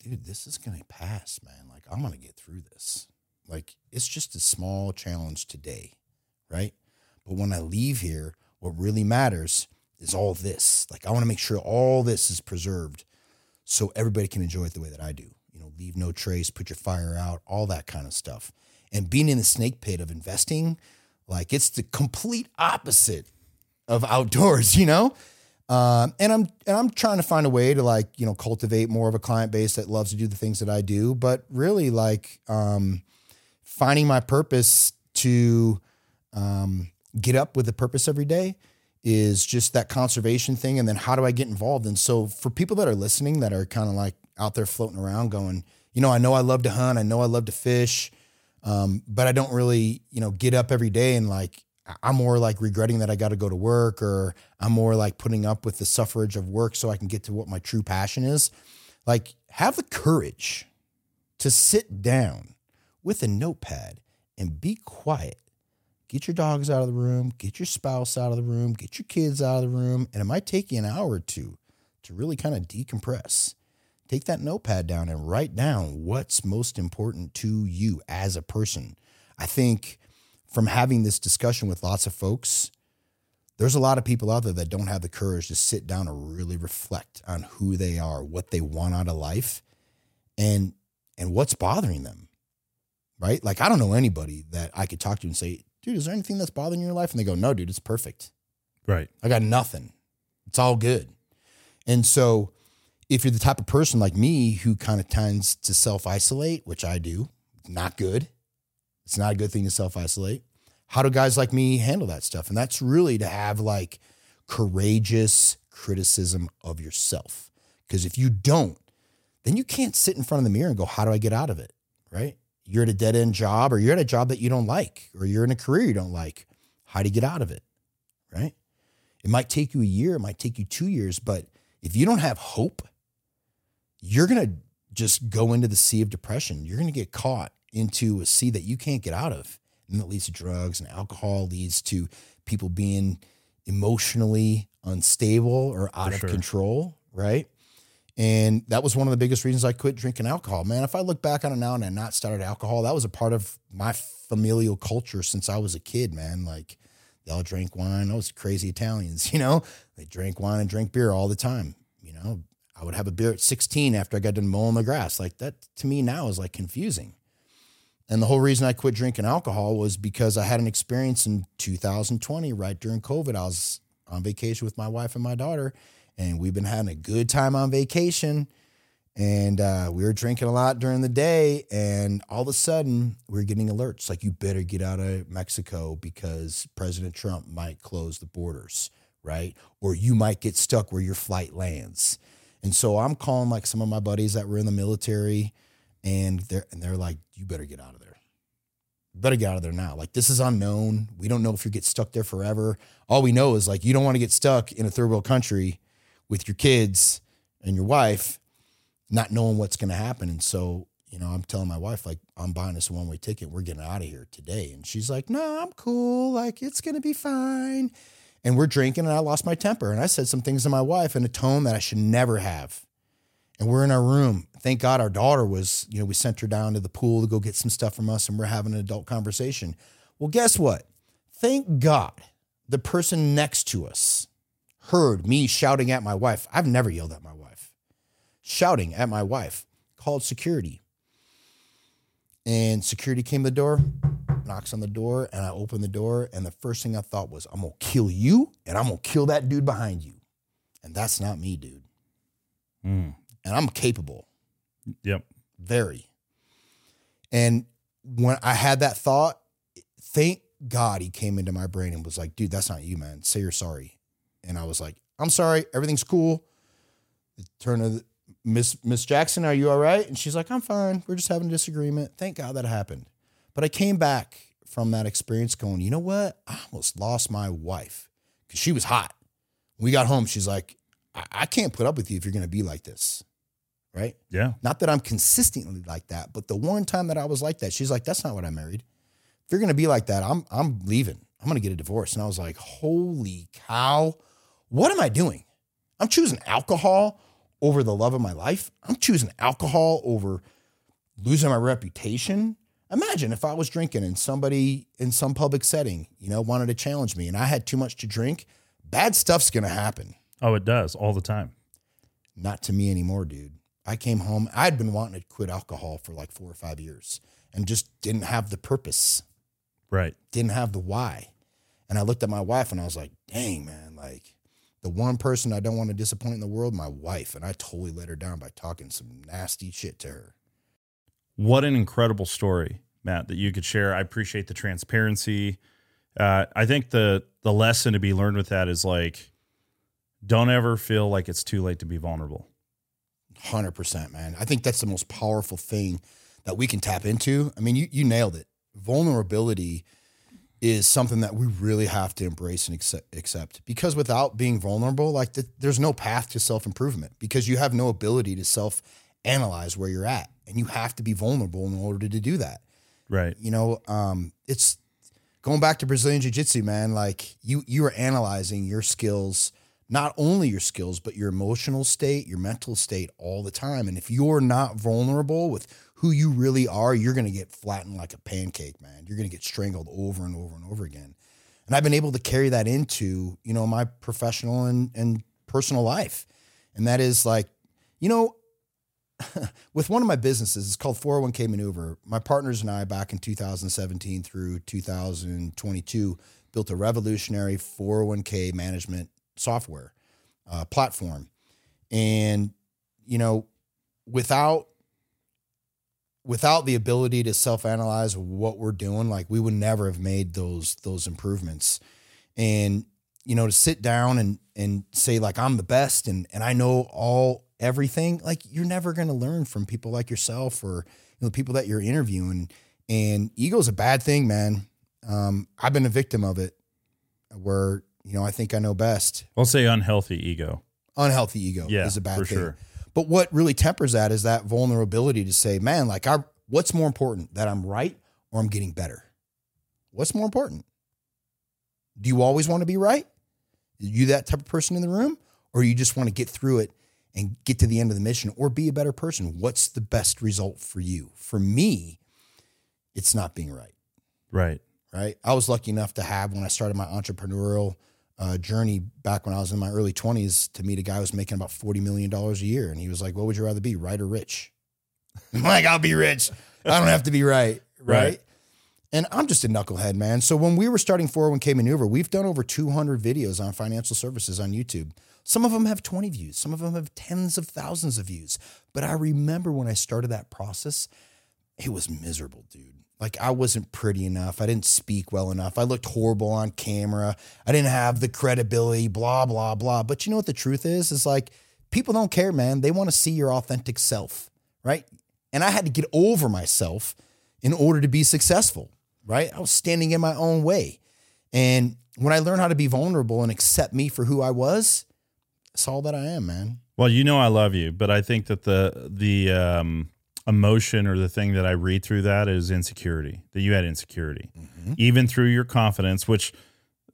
dude, this is gonna pass, man. Like I'm gonna get through this. Like it's just a small challenge today, right? But when I leave here, what really matters is all this. Like I want to make sure all this is preserved so everybody can enjoy it the way that I do. You know, leave no trace, put your fire out, all that kind of stuff. And being in the snake pit of investing, like it's the complete opposite of outdoors, you know? Um, and I'm and I'm trying to find a way to like, you know, cultivate more of a client base that loves to do the things that I do, but really like um finding my purpose to um get up with a purpose every day is just that conservation thing. And then how do I get involved? And so for people that are listening that are kind of like out there floating around going you know I know I love to hunt. I know I love to fish um, but I don't really you know get up every day and like I'm more like regretting that I got to go to work or I'm more like putting up with the suffrage of work so I can get to what my true passion is like have the courage to sit down with a notepad and be quiet get your dogs out of the room, get your spouse out of the room, get your kids out of the room. And it might take you an hour or two to really kind of decompress. Take that notepad down and write down what's most important to you as a person. I think from having this discussion with lots of folks, there's a lot of people out there that don't have the courage to sit down and really reflect on who they are, what they want out of life, and and what's bothering them. Right? Like I don't know anybody that I could talk to and say, dude, is there anything that's bothering you in your life? And they go, no, dude, it's perfect. Right. I got nothing. It's all good. And so, if you're the type of person like me who kind of tends to self isolate, which I do, not good. It's not a good thing to self isolate. How do guys like me handle that stuff? And that's really to have like courageous criticism of yourself. Because if you don't, then you can't sit in front of the mirror and go, how do I get out of it? Right? You're at a dead end job or you're at a job that you don't like or you're in a career you don't like. How do you get out of it? Right? It might take you a year, it might take you two years, but if you don't have hope, you're going to just go into the sea of depression. You're going to get caught into a sea that you can't get out of. And that leads to drugs and alcohol, leads to people being emotionally unstable or out For of sure. control, right? And that was one of the biggest reasons I quit drinking alcohol. Man, if I look back on it now and I not started alcohol, that was a part of my familial culture since I was a kid, man. Like they all drank wine. Those crazy Italians, you know, they drank wine and drank beer all the time. You know, I would have a beer at 16 after I got done mowing the grass. Like that to me now is like confusing. And the whole reason I quit drinking alcohol was because I had an experience in 2020, right during COVID. I was on vacation with my wife and my daughter, and we've been having a good time on vacation. And uh, we were drinking a lot during the day, and all of a sudden, we are getting alerts like, you better get out of Mexico because President Trump might close the borders, right? Or you might get stuck where your flight lands. And so I'm calling like some of my buddies that were in the military, and they're and they're like, "You better get out of there. You better get out of there now. Like this is unknown. We don't know if you get stuck there forever. All we know is like you don't want to get stuck in a third world country with your kids and your wife, not knowing what's going to happen. And so, you know, I'm telling my wife like, I'm buying this one way ticket. We're getting out of here today. And she's like, No, I'm cool. Like it's going to be fine. And we're drinking, and I lost my temper, and I said some things to my wife in a tone that I should never have and we're in our room. Thank God our daughter was, you know, we sent her down to the pool to go get some stuff from us and we're having an adult conversation. Well, guess what? Thank God the person next to us heard me shouting at my wife. I've never yelled at my wife. Shouting at my wife, called security. And security came to the door, knocks on the door, and I open the door. And the first thing I thought was, I'm gonna kill you and I'm gonna kill that dude behind you. And that's not me, dude. Mm. And I'm capable. Yep. very. And when I had that thought, thank God he came into my brain and was like, dude, that's not you, man. Say you're sorry. And I was like, I'm sorry. Everything's cool. The turn of the, Miss Miss Jackson, are you all right? And she's like, I'm fine. We're just having a disagreement. Thank God that happened. But I came back from that experience going, you know what? I almost lost my wife because she was hot. When we got home, she's like, I, I can't put up with you if you're going to be like this. Right. Yeah. Not that I'm consistently like that, but the one time that I was like that, she's like, "That's not what I married. If you're gonna be like that, I'm I'm leaving. I'm gonna get a divorce." And I was like, "Holy cow, what am I doing? I'm choosing alcohol over the love of my life. I'm choosing alcohol over losing my reputation." Imagine if I was drinking and somebody in some public setting, you know, wanted to challenge me and I had too much to drink, bad stuff's gonna happen. Oh, it does all the time. Not to me anymore, dude. I came home. I'd been wanting to quit alcohol for like four or five years and just didn't have the purpose, Right. didn't have the why. And I looked at my wife and I was like, dang, man, like the one person I don't want to disappoint in the world, my wife. And I totally let her down by talking some nasty shit to her. What an incredible story, Matt, that you could share. I appreciate the transparency. Uh, I think the the lesson to be learned with that is like, don't ever feel like it's too late to be vulnerable. 100%, man. I think that's the most powerful thing that we can tap into. I mean, you, you nailed it. Vulnerability is something that we really have to embrace and accept, accept. because without being vulnerable, like th- there's no path to self improvement because you have no ability to self analyze where you're at. And you have to be vulnerable in order to do that. Right. You know, um, it's going back to Brazilian Jiu Jitsu, man. Like you, you are analyzing your skills, not only your skills, but your emotional state, your mental state all the time. And if you're not vulnerable with who you really are, you're going to get flattened like a pancake, man. You're going to get strangled over and over and over again. And I've been able to carry that into, you know, my professional and, and personal life. And that is like, you know, with one of my businesses, it's called 401k Maneuver. My partners and I, back in 2017 through 2022, built a revolutionary 401k management software uh, platform. And, you know, without without the ability to self-analyze what we're doing, like we would never have made those those improvements. And, you know, to sit down and and say like I'm the best and and I know all everything, like you're never going to learn from people like yourself or you know the people that you're interviewing. And ego's a bad thing, man. Um, I've been a victim of it, where you know I think I know best. I'll say unhealthy ego. Unhealthy ego Yeah, is a bad thing. sure. But what really tempers that is that vulnerability to say, man, like I, what's more important, that I'm right or I'm getting better? What's more important? Do you always want to be right? Are you that type of person in the room? Or you just want to get through it and get to the end of the mission or be a better person? What's the best result for you? For me, it's not being right Right. right? I was lucky enough to have when I started my entrepreneurial uh, journey back when I was in my early 20s to meet a guy who was making about $40 million a year. And he was like, What would you rather be, right or rich? I'm like, I'll be rich. I don't have to be right. Right. Right. And I'm just a knucklehead, man. So when we were starting 401k Maneuver, we've done over 200 videos on financial services on YouTube. Some of them have 20 views, some of them have tens of thousands of views. But I remember when I started that process, it was miserable, dude. Like I wasn't pretty enough. I didn't speak well enough. I looked horrible on camera. I didn't have the credibility, blah, blah, blah. But you know what the truth is? Is like people don't care, man. They want to see your authentic self, right? And I had to get over myself in order to be successful, right? I was standing in my own way. And when I learned how to be vulnerable and accept me for who I was, it's all that I am, man. Well, you know I love you, but I think that the the um, emotion or the thing that I read through that is insecurity. That you had insecurity, mm-hmm. even through your confidence. Which,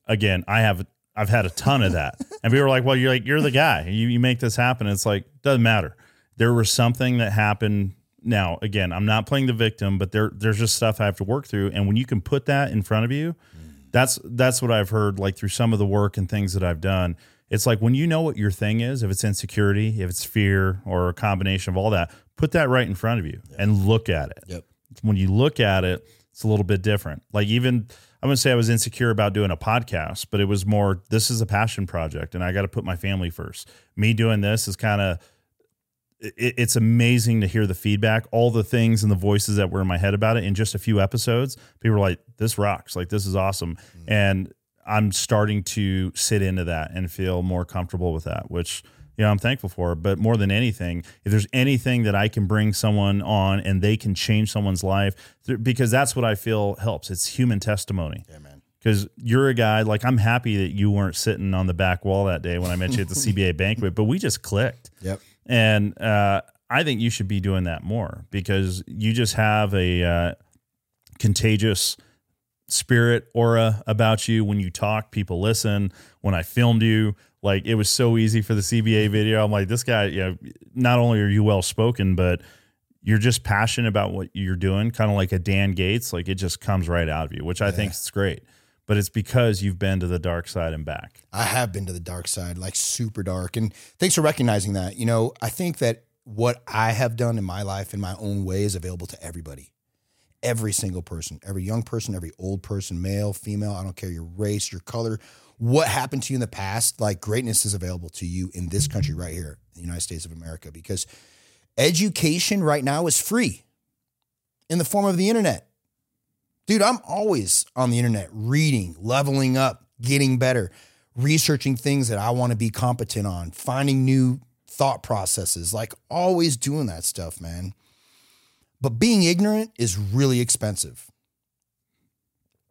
again, I have. I've had a ton of that, and people are like, "Well, you're like you're the guy. You you make this happen." It's like doesn't matter. There was something that happened. Now, again, I'm not playing the victim, but there there's just stuff I have to work through, and when you can put that in front of you, mm. that's that's what I've heard like through some of the work and things that I've done. It's like when you know what your thing is, if it's insecurity, if it's fear, or a combination of all that, put that right in front of you and look at it. Yep. When you look at it, it's a little bit different. Like even I'm gonna say I was insecure about doing a podcast, but it was more this is a passion project and I got to put my family first. Me doing this is kind of it, it's amazing to hear the feedback, all the things and the voices that were in my head about it in just a few episodes. People were like, "This rocks! Like this is awesome," mm. and I'm starting to sit into that and feel more comfortable with that, which you know I'm thankful for. But more than anything, if there's anything that I can bring someone on and they can change someone's life, th- because that's what I feel helps. It's human testimony Amen. because you're a guy like I'm happy that you weren't sitting on the back wall that day when I met you at the CBA banquet, but we just clicked. Yep. And uh, I think you should be doing that more because you just have a uh, contagious spirit aura about you. When you talk, people listen. When I filmed you, like it was so easy for the CBA video. I'm like, this guy, you know, not only are you well spoken, but you're just passionate about what you're doing, kind of like a Dan Gates. Like it just comes right out of you, which I think is great. But it's because you've been to the dark side and back. I have been to the dark side, like super dark. And thanks for recognizing that. You know, I think that what I have done in my life in my own way is available to everybody. Every single person, every young person, every old person, male, female, I don't care your race, your color, what happened to you in the past, like greatness is available to you in this country right here, the United States of America, because education right now is free in the form of the internet. Dude, I'm always on the internet reading, leveling up, getting better, researching things that I want to be competent on, finding new thought processes, like always doing that stuff, man. But being ignorant is really expensive.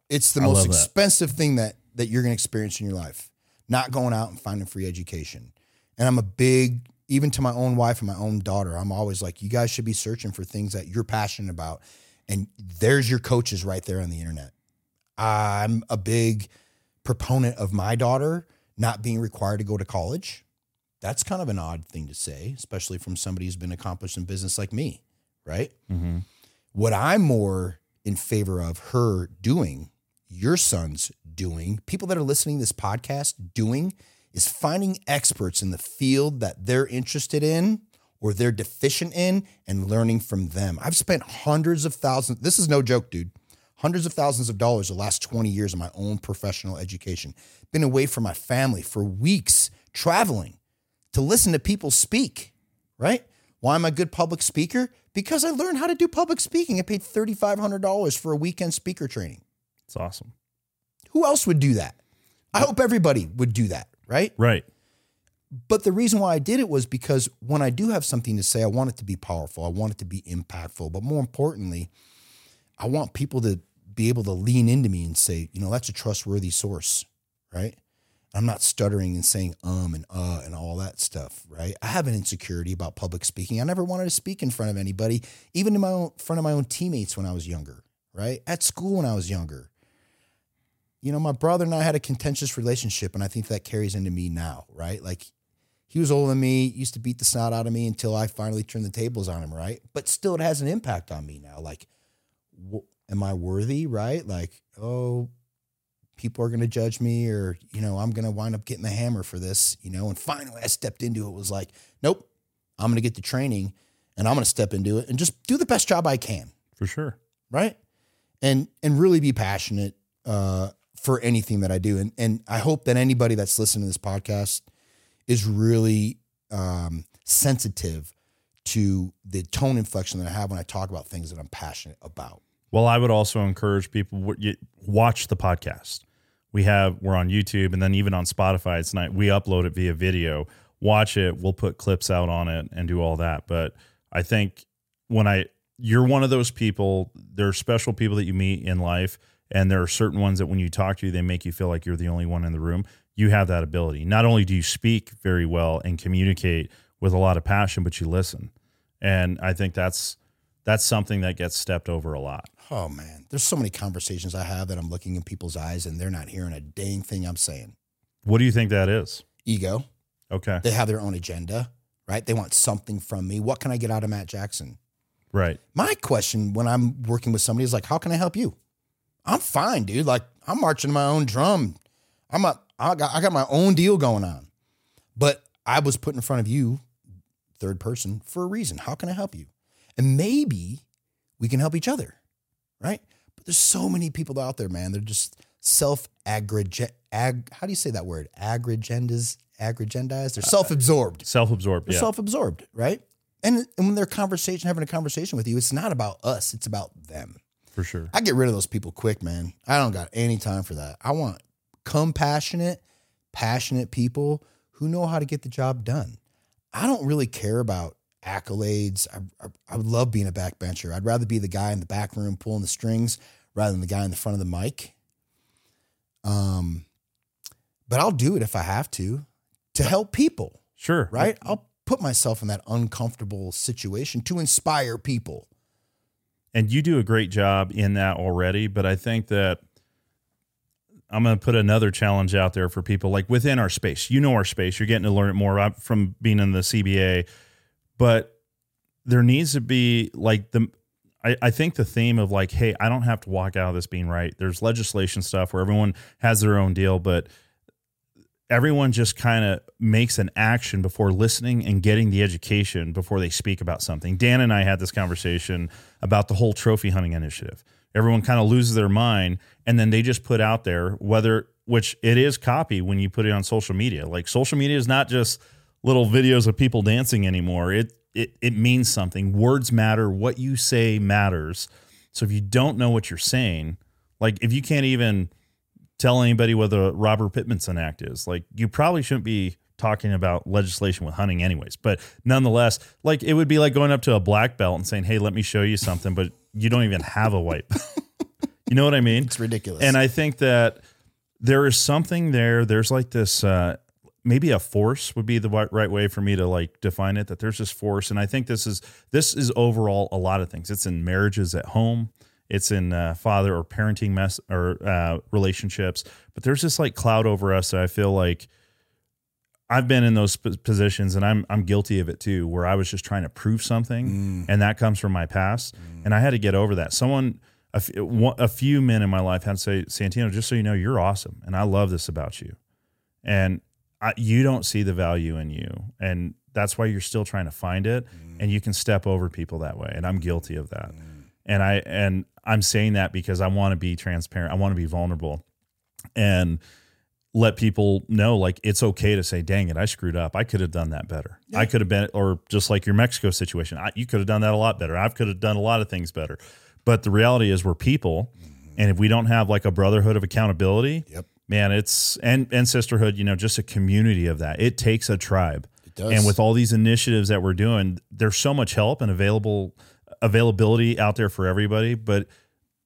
It's the I most expensive thing that that you're going to experience in your life. Not going out and finding free education. And I'm a big even to my own wife and my own daughter, I'm always like, you guys should be searching for things that you're passionate about. And there's your coaches right there on the internet. I'm a big proponent of my daughter not being required to go to college. That's kind of an odd thing to say, especially from somebody who's been accomplished in business like me, right? Mm-hmm. What I'm more in favor of her doing, your son's doing, people that are listening to this podcast doing, is finding experts in the field that they're interested in or they're deficient in and learning from them. I've spent hundreds of thousands, this is no joke, dude, hundreds of thousands of dollars the last 20 years of my own professional education. Been away from my family for weeks, traveling to listen to people speak, right? Why am I a good public speaker? Because I learned how to do public speaking. I paid $3,500 for a weekend speaker training. It's awesome. Who else would do that? I hope everybody would do that, right? Right. but the reason why I did it was because when I do have something to say, I want it to be powerful. I want it to be impactful. But more importantly, I want people to be able to lean into me and say, you know, that's a trustworthy source, right? I'm not stuttering and saying um and uh and all that stuff, right? I have an insecurity about public speaking. I never wanted to speak in front of anybody, even in my own front of my own teammates when I was younger, right? At school when I was younger. You know, my brother and I had a contentious relationship, and I think that carries into me now, right? Like he was older than me, used to beat the snot out of me until I finally turned the tables on him, right? But still, it has an impact on me now. Like, wh- am I worthy, right? Like, oh, people are going to judge me, or, you know, I'm going to wind up getting the hammer for this, you know? And finally, I stepped into it, was like, nope, I'm going to get the training and I'm going to step into it and just do the best job I can, For sure. right? And, and really be passionate uh, for anything that I do. And, and I hope that anybody that's listening to this podcast, is really um, sensitive to the tone inflection that I have when I talk about things that I'm passionate about. Well, I would also encourage people watch the podcast. We have we're on YouTube and then even on Spotify. It's not we upload it via video. Watch it. We'll put clips out on it and do all that. But I think when I you're one of those people. There are special people that you meet in life, and there are certain ones that when you talk to, you, they make you feel like you're the only one in the room. You have that ability. Not only do you speak very well and communicate with a lot of passion, but you listen. And I think that's that's something that gets stepped over a lot. Oh man, there's so many conversations I have that I'm looking in people's eyes and they're not hearing a dang thing I'm saying. What do you think that is? Ego. Okay. They have their own agenda, right? They want something from me. What can I get out of Matt Jackson? Right. My question when I'm working with somebody is like, how can I help you? I'm fine, dude. Like I'm marching my own drum. I'm a, I got, I got my own deal going on, but I was put in front of you, third person, for a reason. How can I help you? And maybe we can help each other, right? But there's so many people out there, man. They're just self aggreg. Ag, how do you say that word? Agrigendas, agrigendized. They're uh, self absorbed. Self-absorbed. They're Yeah. self-absorbed, right? And, and when they're conversation, having a conversation with you, it's not about us; it's about them. For sure. I get rid of those people quick, man. I don't got any time for that. I want compassionate, passionate people who know how to get the job done. I don't really care about accolades. I, I, I would love being a backbencher. I'd rather be the guy in the back room pulling the strings rather than the guy in the front of the mic. Um, but I'll do it if I have to to help people Sure. right? I'll put myself in that uncomfortable situation to inspire people. And you do a great job in that already, but I think that I'm going to put another challenge out there for people like within our space. You know our space. You're getting to learn it more I'm from being in the CBA, but there needs to be like the I, I think the theme of like, hey, I don't have to walk out of this being right. There's legislation stuff where everyone has their own deal, but everyone just kind of makes an action before listening and getting the education before they speak about something. Dan and I had this conversation about the whole trophy hunting initiative. Everyone kind of loses their mind and then they just put out there whether which it is copy when you put it on social media. Like social media is not just little videos of people dancing anymore. It it it means something. Words matter. What you say matters. So if you don't know what you're saying, like if you can't even tell anybody what the Robert Pittmanson Act is. Like you probably shouldn't be talking about legislation with hunting anyways. But nonetheless, like it would be like going up to a black belt and saying, "Hey, let me show you something," but you don't even have a white belt. you know what I mean? It's ridiculous. And I think that there is something there. There's like this uh maybe a force would be the right way for me to like define it that there's this force and I think this is this is overall a lot of things. It's in marriages at home. It's in uh, father or parenting mess or uh, relationships, but there's this like cloud over us that I feel like I've been in those positions, and I'm I'm guilty of it too, where I was just trying to prove something, and that comes from my past, and I had to get over that. Someone, a, f- a few men in my life had to say, Santino, just so you know, you're awesome, and I love this about you, and I, you don't see the value in you, and that's why you're still trying to find it, and you can step over people that way, and I'm guilty of that, and I and I'm saying that because I want to be transparent, I want to be vulnerable, and let people know like it's okay to say, dang it, I screwed up. I could have done that better. I could have been, or just like your Mexico situation, I, you could have done that a lot better. I could have done a lot of things better. But the reality is, we're people. Mm-hmm. And if we don't have like a brotherhood of accountability, Yep. man, it's and and sisterhood, you know, just a community of that. It takes a tribe. It does. And with all these initiatives that we're doing, there's so much help and available availability out there for everybody. But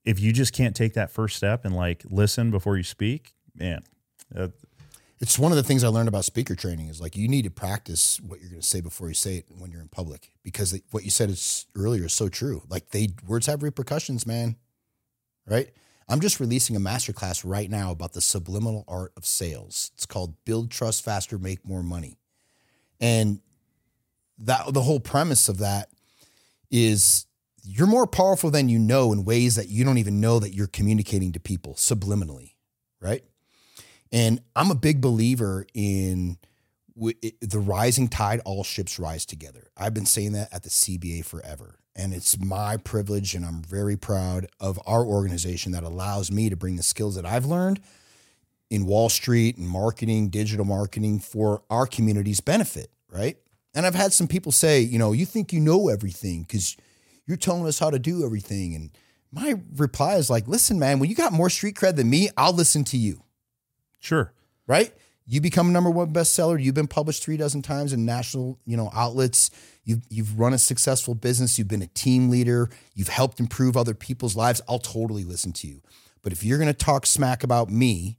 if you just can't take that first step and like listen before you speak, man, uh, it's one of the things I learned about speaker training is like you need to practice what you're going to say before you say it when you're in public because what you said is earlier is so true. Like they words have repercussions, man. Right? I'm just releasing a masterclass right now about the subliminal art of sales. It's called Build Trust Faster, Make More Money. And that the whole premise of that is you're more powerful than you know in ways that you don't even know that you're communicating to people subliminally, right? And I'm a big believer in the rising tide, all ships rise together. I've been saying that at the CBA forever. And it's my privilege, and I'm very proud of our organization that allows me to bring the skills that I've learned in Wall Street and marketing, digital marketing for our community's benefit, right? And I've had some people say, you know, you think you know everything because you're telling us how to do everything. And my reply is like, listen, man, when you got more street cred than me, I'll listen to you. Sure. Right? You become number one bestseller. You've been published three dozen times in national, you know, outlets. You've you've run a successful business. You've been a team leader. You've helped improve other people's lives. I'll totally listen to you. But if you're going to talk smack about me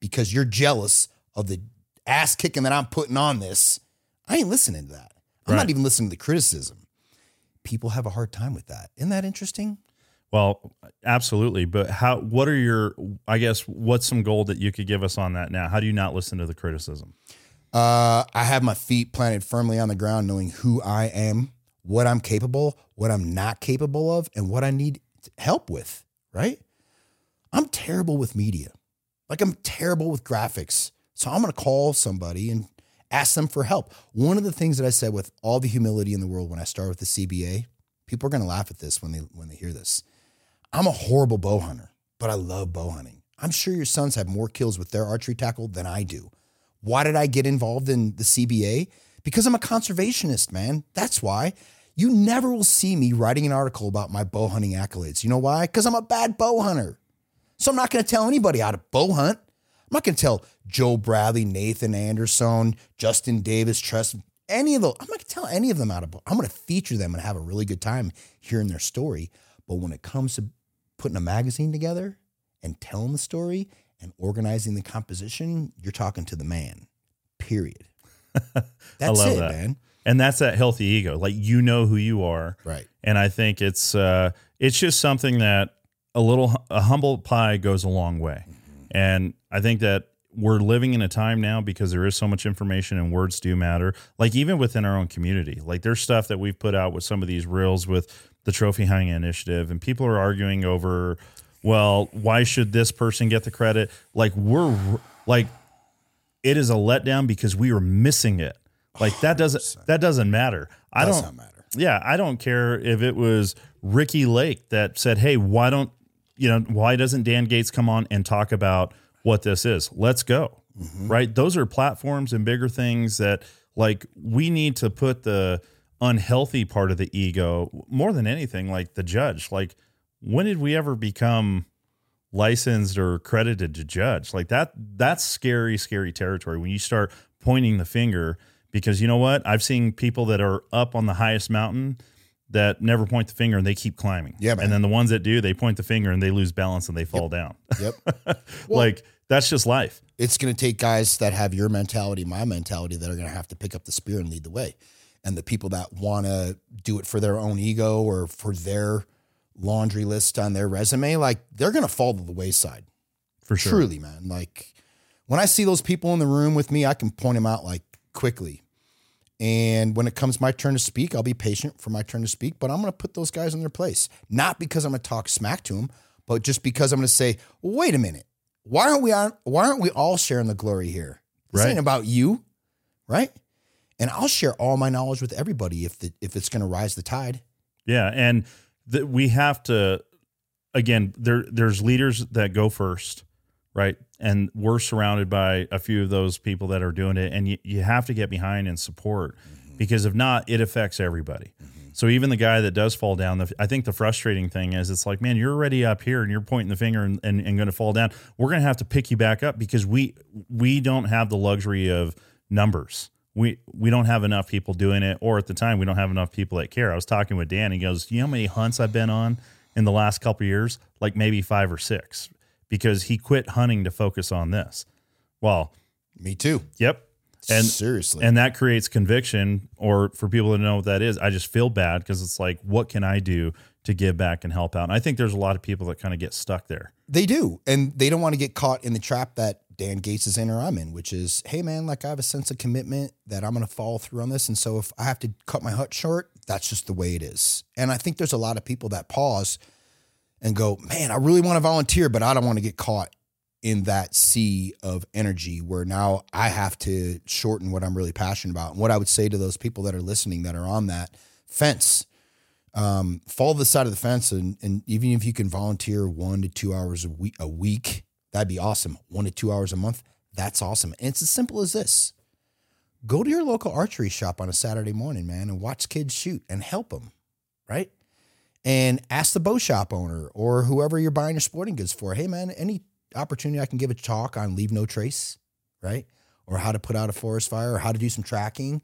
because you're jealous of the ass kicking that I'm putting on this, I ain't listening to that. I'm right. not even listening to the criticism. People have a hard time with that. Isn't that interesting? Well, absolutely. But how? What are your? I guess what's some gold that you could give us on that now? How do you not listen to the criticism? Uh, I have my feet planted firmly on the ground, knowing who I am, what I'm capable, what I'm not capable of, and what I need help with. Right? I'm terrible with media. Like I'm terrible with graphics. So I'm going to call somebody and ask them for help. One of the things that I said with all the humility in the world when I started with the CBA, people are going to laugh at this when they when they hear this. I'm a horrible bow hunter, but I love bow hunting. I'm sure your sons have more kills with their archery tackle than I do. Why did I get involved in the CBA? Because I'm a conservationist, man. That's why. You never will see me writing an article about my bow hunting accolades. You know why? Because I'm a bad bow hunter. So I'm not going to tell anybody how to bow hunt. I'm not going to tell Joe Bradley, Nathan Anderson, Justin Davis, Trust, any of those. I'm not going to tell any of them out of bow. I'm going to feature them and have a really good time hearing their story. But when it comes to putting a magazine together and telling the story and organizing the composition, you're talking to the man. Period. That's it, that. man. And that's that healthy ego. Like you know who you are. Right. And I think it's uh it's just something that a little a humble pie goes a long way. And I think that we're living in a time now because there is so much information and words do matter. Like even within our own community, like there's stuff that we've put out with some of these reels with the trophy hunting initiative, and people are arguing over, well, why should this person get the credit? Like we're like, it is a letdown because we are missing it. Like that doesn't 100%. that doesn't matter. I Does don't matter. Yeah, I don't care if it was Ricky Lake that said, "Hey, why don't you know why doesn't Dan Gates come on and talk about what this is. Let's go. Mm-hmm. Right? Those are platforms and bigger things that like we need to put the unhealthy part of the ego more than anything like the judge. Like when did we ever become licensed or credited to judge? Like that that's scary scary territory when you start pointing the finger because you know what? I've seen people that are up on the highest mountain that never point the finger and they keep climbing. Yeah, man. And then the ones that do, they point the finger and they lose balance and they fall yep. down. Yep. well, like that's just life. It's going to take guys that have your mentality, my mentality, that are going to have to pick up the spear and lead the way. And the people that want to do it for their own ego or for their laundry list on their resume, like they're going to fall to the wayside. For sure. Truly, man. Like when I see those people in the room with me, I can point them out like quickly. And when it comes my turn to speak, I'll be patient for my turn to speak, but I'm going to put those guys in their place. Not because I'm going to talk smack to them, but just because I'm going to say, wait a minute why aren't we on, why aren't we all sharing the glory here? This right. ain't about you, right? And I'll share all my knowledge with everybody if the, if it's going to rise the tide. Yeah, and we have to again there there's leaders that go first, right? And we're surrounded by a few of those people that are doing it and you, you have to get behind and support mm-hmm. because if not it affects everybody. Mm-hmm. So even the guy that does fall down, the, I think the frustrating thing is it's like, man, you're already up here and you're pointing the finger and, and, and going to fall down. We're going to have to pick you back up because we we don't have the luxury of numbers. We we don't have enough people doing it, or at the time we don't have enough people that care. I was talking with Dan. He goes, "You know how many hunts I've been on in the last couple of years? Like maybe five or six, because he quit hunting to focus on this." Well, Me too. yep, and Seriously. and that creates conviction or for people to know what that is i just feel bad because it's like what can i do to give back and help out and i think there's a lot of people that kind of get stuck there They do. And they don't want to get caught in the trap that Dan Gates is in or I'm in, which is, hey man, like I have a sense of commitment that I'm gonna follow through on this. And so if I have to cut my hut short, that's just the way it is. And I think there's a lot of people that pause and go, Man, I really want to volunteer, but I don't want to get caught in that sea of energy where now I have to shorten what I'm really passionate about. And what I would say to those people that are listening that are on that fence, um, follow the side of the fence, and, and even if you can volunteer one to two hours a week, a week, that'd be awesome. One to two hours a month, that's awesome. And it's as simple as this: go to your local archery shop on a Saturday morning, man, and watch kids shoot and help them, right? And ask the bow shop owner or whoever you're buying your sporting goods for, hey man, any opportunity I can give a talk on leave no trace, right? Or how to put out a forest fire or how to do some tracking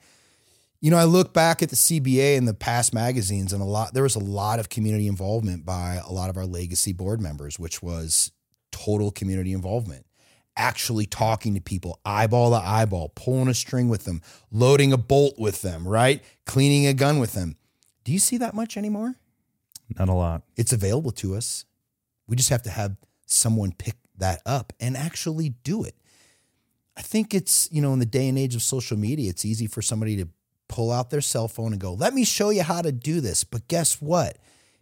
you know, I look back at the CBA and the past magazines, and a lot there was a lot of community involvement by a lot of our legacy board members, which was total community involvement. Actually talking to people, eyeball to eyeball, pulling a string with them, loading a bolt with them, right? Cleaning a gun with them. Do you see that much anymore? Not a lot It's available to us. We just have to have someone pick that up and actually do it. I think it's, you know, in the day and age of social media, it's easy for somebody to pull out their cell phone and go, let me show you how to do this. But guess what?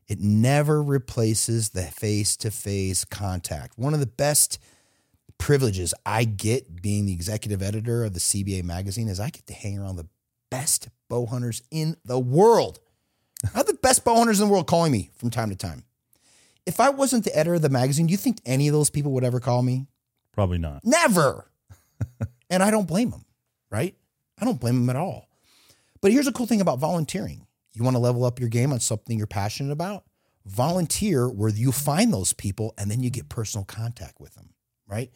It never replaces the face to face contact. One of the best privileges I get being the executive editor of the CBA magazine is I get to hang around the best bow hunters in the world. I have the best bow hunters in the world calling me from time to time. If I wasn't the editor of the magazine, do you think any of those people would ever call me? probably not Never. and I don't blame them, right? I don't blame them at all. But here's a cool thing about volunteering. You want to level up your game on something you're passionate about? Volunteer where you find those people and then you get personal contact with them, right?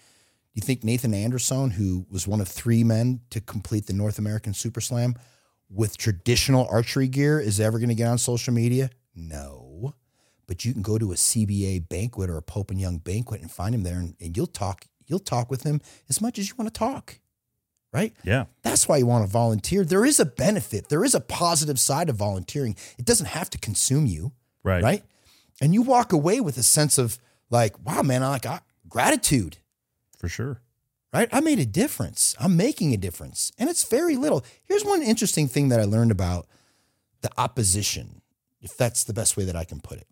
You think Nathan Anderson, who was one of three men to complete the North American Super Slam with traditional archery gear, is ever going to get on social media? No. But you can go to a CBA banquet or a Pope and Young banquet and find him there, and, and you'll talk. You'll talk with him as much as you want to talk, right? yeah That's why you want to volunteer. There is a benefit. There is a positive side of volunteering. It doesn't have to consume you, right right? And you walk away with a sense of like, wow, man, I like I, gratitude for sure right? I made a difference. I'm making a difference. And it's very little. Here's one interesting thing that I learned about the opposition, if that's the best way that I can put it.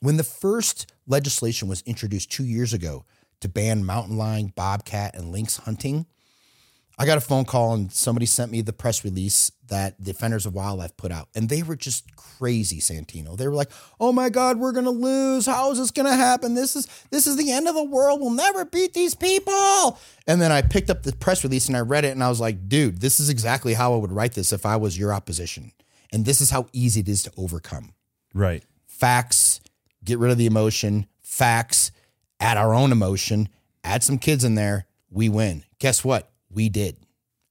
When the first legislation was introduced two years ago to ban mountain lion, bobcat, and lynx hunting, I got a phone call and somebody sent me the press release that Defenders of Wildlife put out. And they were just crazy, Santino. They were like, oh my God, we're gonna lose. How is this gonna happen? This is this is the end of the world. We'll never beat these people. And then I picked up the press release and I read it and I was like, dude, this is exactly how I would write this if I was your opposition. And this is how easy it is to overcome. right Facts, get rid of the emotion, facts, add our own emotion, add some kids in there, we win. Guess what? We did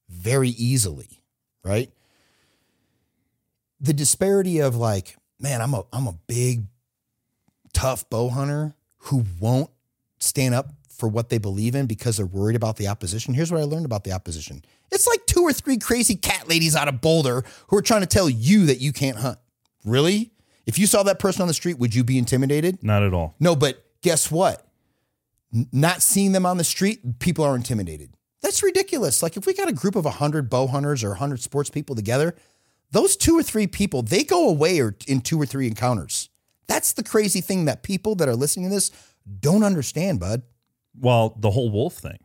very easily, right? The disparity of like, man, I'm a I'm a big tough bow hunter who won't stand up for what they believe in because they're worried about the opposition. Here's what I learned about the opposition. It's like two or three crazy cat ladies out of Boulder who are trying to tell you that you can't hunt. Really? If you saw that person on the street, would you be intimidated? not at all No, but guess what? Not seeing them on the street, people are intimidated. That's ridiculous. Like if we got a group of 100 bow hunters or 100 sports people together, those two or three people, they go away or in two or three encounters. That's the crazy thing that people that are listening to this don't understand, bud. well the whole wolf thing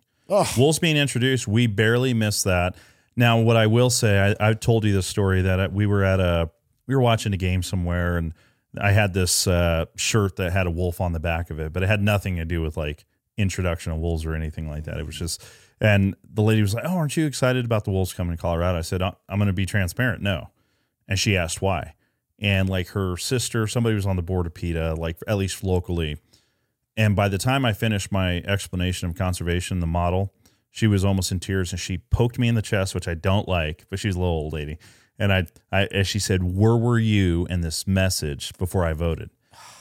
wolves being introduced we barely missed that now what i will say i, I told you this story that we were at a we were watching a game somewhere and i had this uh, shirt that had a wolf on the back of it but it had nothing to do with like introduction of wolves or anything like that it was just and the lady was like oh aren't you excited about the wolves coming to colorado i said "Uh, i'm going to be transparent no and she asked why and like her sister, somebody was on the board of PETA, like at least locally. And by the time I finished my explanation of conservation, the model, she was almost in tears and she poked me in the chest, which I don't like, but she's a little old lady. And I, I as she said, where were you in this message before I voted?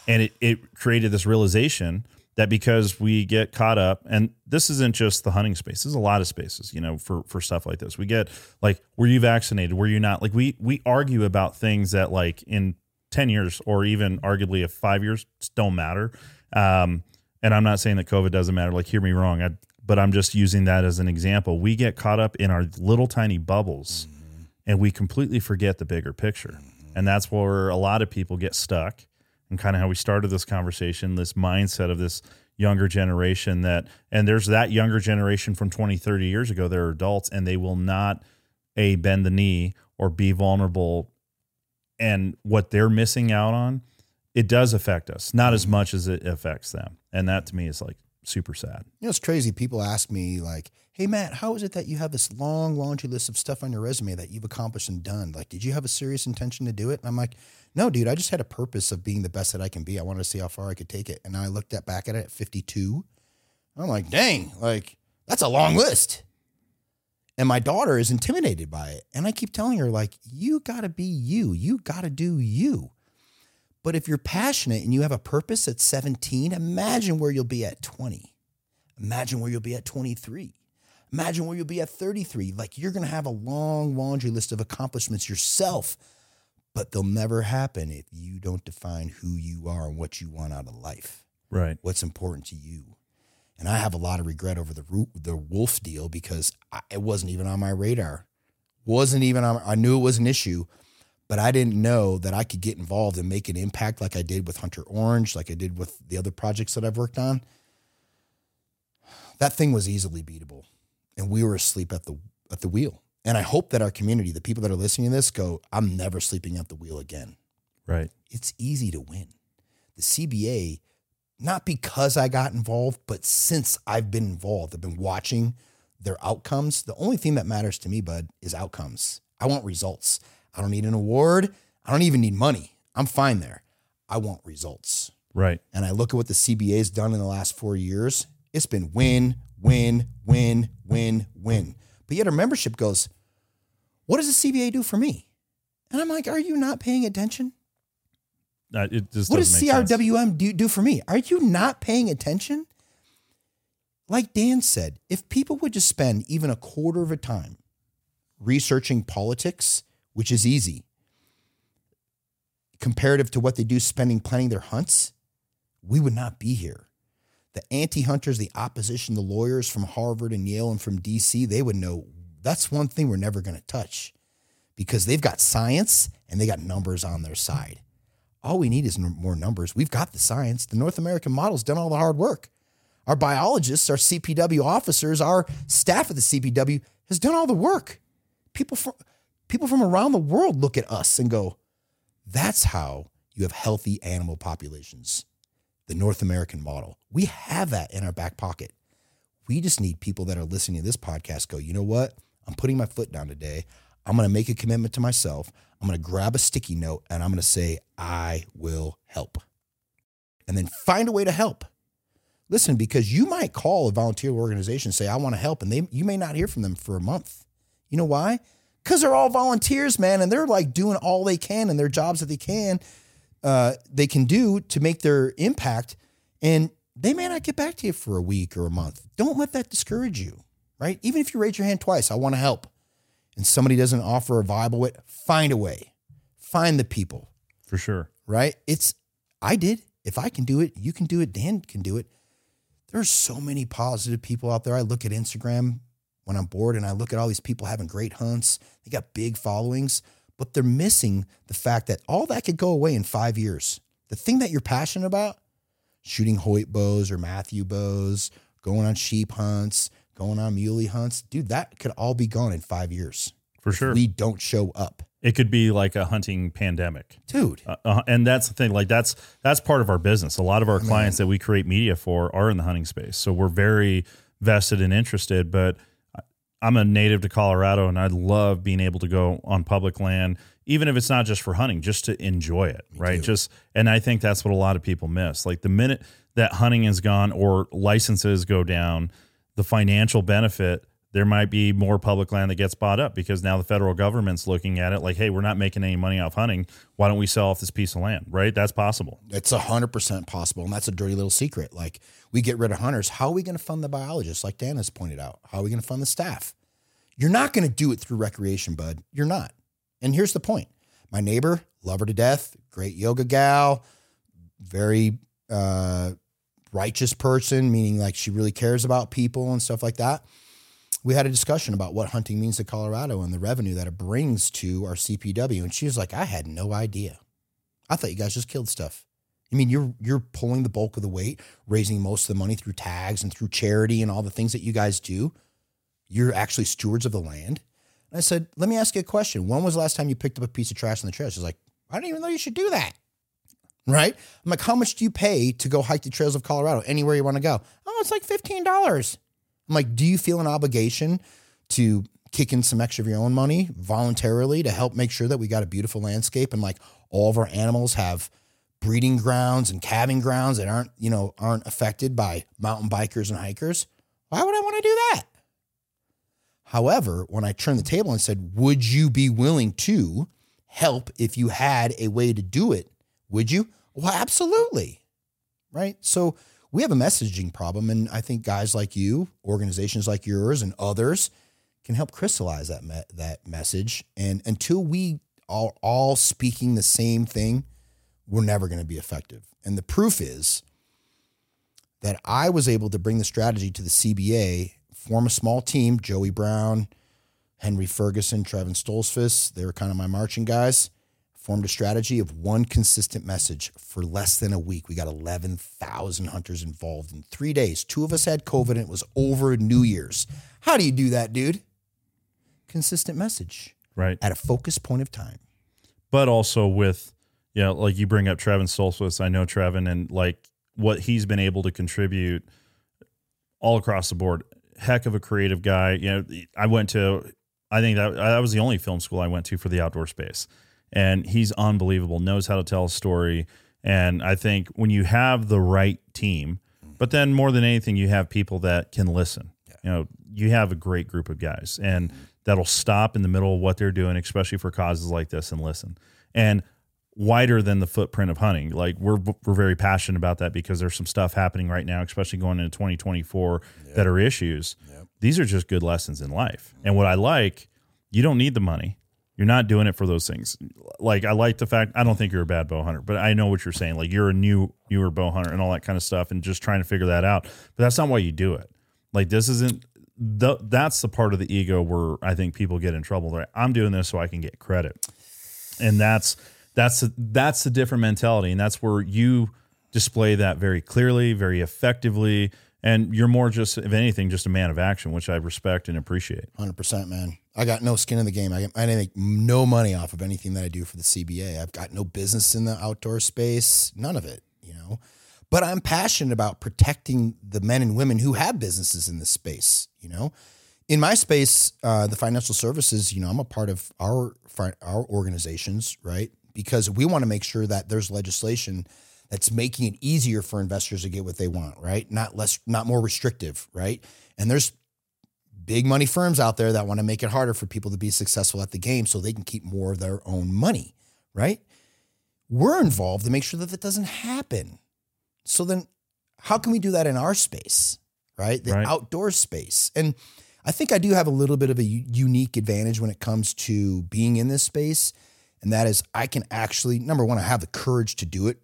And it, it created this realization that because we get caught up, and this isn't just the hunting space, there's a lot of spaces, you know, for for stuff like this. We get like, were you vaccinated? Were you not? Like we we argue about things that like in 10 years or even arguably if five years don't matter. Um, and I'm not saying that COVID doesn't matter. Like, hear me wrong. I, but I'm just using that as an example. We get caught up in our little tiny bubbles mm-hmm. and we completely forget the bigger picture. Mm-hmm. And that's where a lot of people get stuck and kind of how we started this conversation, this mindset of this younger generation that, and there's that younger generation from 20, 30 years ago, they're adults and they will not a bend the knee or be vulnerable. And what they're missing out on, it does affect us, not as much as it affects them. And that to me is like super sad. You know, it's crazy. People ask me like, "Hey, Matt, how is it that you have this long laundry list of stuff on your resume that you've accomplished and done? Like, did you have a serious intention to do it?" And I'm like, "No, dude. I just had a purpose of being the best that I can be. I wanted to see how far I could take it." And I looked at back at it at 52. I'm like, "Dang, like that's a long list." And my daughter is intimidated by it. And I keep telling her, like, you got to be you. You got to do you. But if you're passionate and you have a purpose at 17, imagine where you'll be at 20. Imagine where you'll be at 23. Imagine where you'll be at 33. Like you're going to have a long laundry list of accomplishments yourself, but they'll never happen if you don't define who you are and what you want out of life. Right. What's important to you. And I have a lot of regret over the root, the wolf deal because I, it wasn't even on my radar. Wasn't even on I knew it was an issue, but I didn't know that I could get involved and make an impact like I did with Hunter Orange, like I did with the other projects that I've worked on. That thing was easily beatable, and we were asleep at the at the wheel. And I hope that our community, the people that are listening to this, go, "I'm never sleeping at the wheel again." Right. It's easy to win. The CBA, not because I got involved, but since I've been involved, I've been watching their outcomes. The only thing that matters to me, bud, is outcomes. I want results. I don't need an award. I don't even need money. I'm fine there. I want results. Right. And I look at what the CBA has done in the last four years. It's been win, win, win, win, win. But yet our membership goes, what does the CBA do for me? And I'm like, are you not paying attention? Uh, it just what does CRWM do, do for me? Are you not paying attention? Like Dan said, if people would just spend even a quarter of a time researching politics which is easy. Comparative to what they do spending planning their hunts, we would not be here. The anti hunters, the opposition, the lawyers from Harvard and Yale and from DC, they would know that's one thing we're never going to touch because they've got science and they got numbers on their side. All we need is more numbers. We've got the science. The North American model's done all the hard work. Our biologists, our CPW officers, our staff at the CPW has done all the work. People from people from around the world look at us and go, that's how you have healthy animal populations. The North American model. We have that in our back pocket. We just need people that are listening to this podcast go, you know what? I'm putting my foot down today. I'm going to make a commitment to myself. I'm going to grab a sticky note and I'm going to say, I will help. And then find a way to help. Listen, because you might call a volunteer organization and say, I want to help, and they you may not hear from them for a month. You know why? because they're all volunteers, man, and they're like doing all they can in their jobs that they can, uh, they can do to make their impact, and they may not get back to you for a week or a month. Don't let that discourage you, right? Even if you raise your hand twice, I want to help, and somebody doesn't offer a viable way, find a way, find the people, for sure, right? It's I did. If I can do it, you can do it. Dan can do it. There's so many positive people out there. I look at Instagram when I'm bored and I look at all these people having great hunts, they got big followings, but they're missing the fact that all that could go away in five years. The thing that you're passionate about, shooting Hoyt bows or Matthew bows, going on sheep hunts, going on muley hunts, dude, that could all be gone in five years. For sure. We don't show up. It could be like a hunting pandemic, dude. Uh, uh, and that's the thing. Like that's that's part of our business. A lot of our clients that we create media for are in the hunting space, so we're very vested and interested. But I'm a native to Colorado and I love being able to go on public land, even if it's not just for hunting, just to enjoy it, right? too. Just and I think that's what a lot of people miss. Like the minute that hunting is gone or licenses go down, the financial benefit there might be more public land that gets bought up because now the federal government's looking at it like, hey, we're not making any money off hunting. Why don't we sell off this piece of land? Right? That's possible. It's hundred percent possible, and that's a dirty little secret. Like we get rid of hunters, how are we going to fund the biologists? Like Dan has pointed out, how are we going to fund the staff? You're not going to do it through recreation, bud. You're not. And here's the point: my neighbor, love her to death, great yoga gal, very uh, righteous person, meaning like she really cares about people and stuff like that. We had a discussion about what hunting means to Colorado and the revenue that it brings to our CPW, and she was like, "I had no idea. I thought you guys just killed stuff." I mean, you're you're pulling the bulk of the weight, raising most of the money through tags and through charity and all the things that you guys do. You're actually stewards of the land. And I said, let me ask you a question. When was the last time you picked up a piece of trash in the trail? She's like, I didn't even know you should do that. Right? I'm like, how much do you pay to go hike the trails of Colorado anywhere you want to go? Oh, it's like $15. I'm like, do you feel an obligation to kick in some extra of your own money voluntarily to help make sure that we got a beautiful landscape and like all of our animals have breeding grounds and calving grounds that aren't, you know, aren't affected by mountain bikers and hikers? Why would I want to do that? However, when I turned the table and said, Would you be willing to help if you had a way to do it? Would you? Well, absolutely. Right. So we have a messaging problem. And I think guys like you, organizations like yours, and others can help crystallize that, me- that message. And until we are all speaking the same thing, we're never going to be effective. And the proof is that I was able to bring the strategy to the CBA, form a small team, Joey Brown, Henry Ferguson, Trevin Stolzfus, they were kind of my marching guys. Formed a strategy of one consistent message for less than a week. We got 11,000 hunters involved in three days. Two of us had COVID and it was over New Year's. How do you do that, dude? Consistent message Right. at a focused point of time. but also with yeah, like you bring up Trevin Stolzfus. I know Trevin and like what he's been able to contribute all across the board. Heck of a creative guy. You know, I went to I think that that was the only film school I went to for the outdoor space. And he's unbelievable, knows how to tell a story. And I think when you have the right team, but then more than anything, you have people that can listen. You know, you have a great group of guys and that'll stop in the middle of what they're doing, especially for causes like this, and listen. And wider than the footprint of hunting. Like we're we're very passionate about that because there's some stuff happening right now, especially going into 2024 that are issues. These are just good lessons in life. And what I like, you don't need the money. You're not doing it for those things. Like I like the fact I don't think you're a bad bow hunter, but I know what you're saying. Like you're a new newer bow hunter and all that kind of stuff, and just trying to figure that out. But that's not why you do it. Like this isn't. The, that's the part of the ego where I think people get in trouble. Right? I'm doing this so I can get credit, and that's that's a, that's the different mentality, and that's where you display that very clearly, very effectively, and you're more just, if anything, just a man of action, which I respect and appreciate. Hundred percent, man. I got no skin in the game. I, I make no money off of anything that I do for the CBA. I've got no business in the outdoor space. None of it, you know. But I'm passionate about protecting the men and women who have businesses in this space. You know, in my space, uh, the financial services. You know, I'm a part of our our organizations, right? Because we want to make sure that there's legislation that's making it easier for investors to get what they want, right? Not less, not more restrictive, right? And there's big money firms out there that want to make it harder for people to be successful at the game so they can keep more of their own money, right? We're involved to make sure that that doesn't happen. So then how can we do that in our space, right? The Right. outdoor space. And I think I do have a little bit of a unique advantage when it comes to being in this space. And that is, I can actually, number one, I have the courage to do it.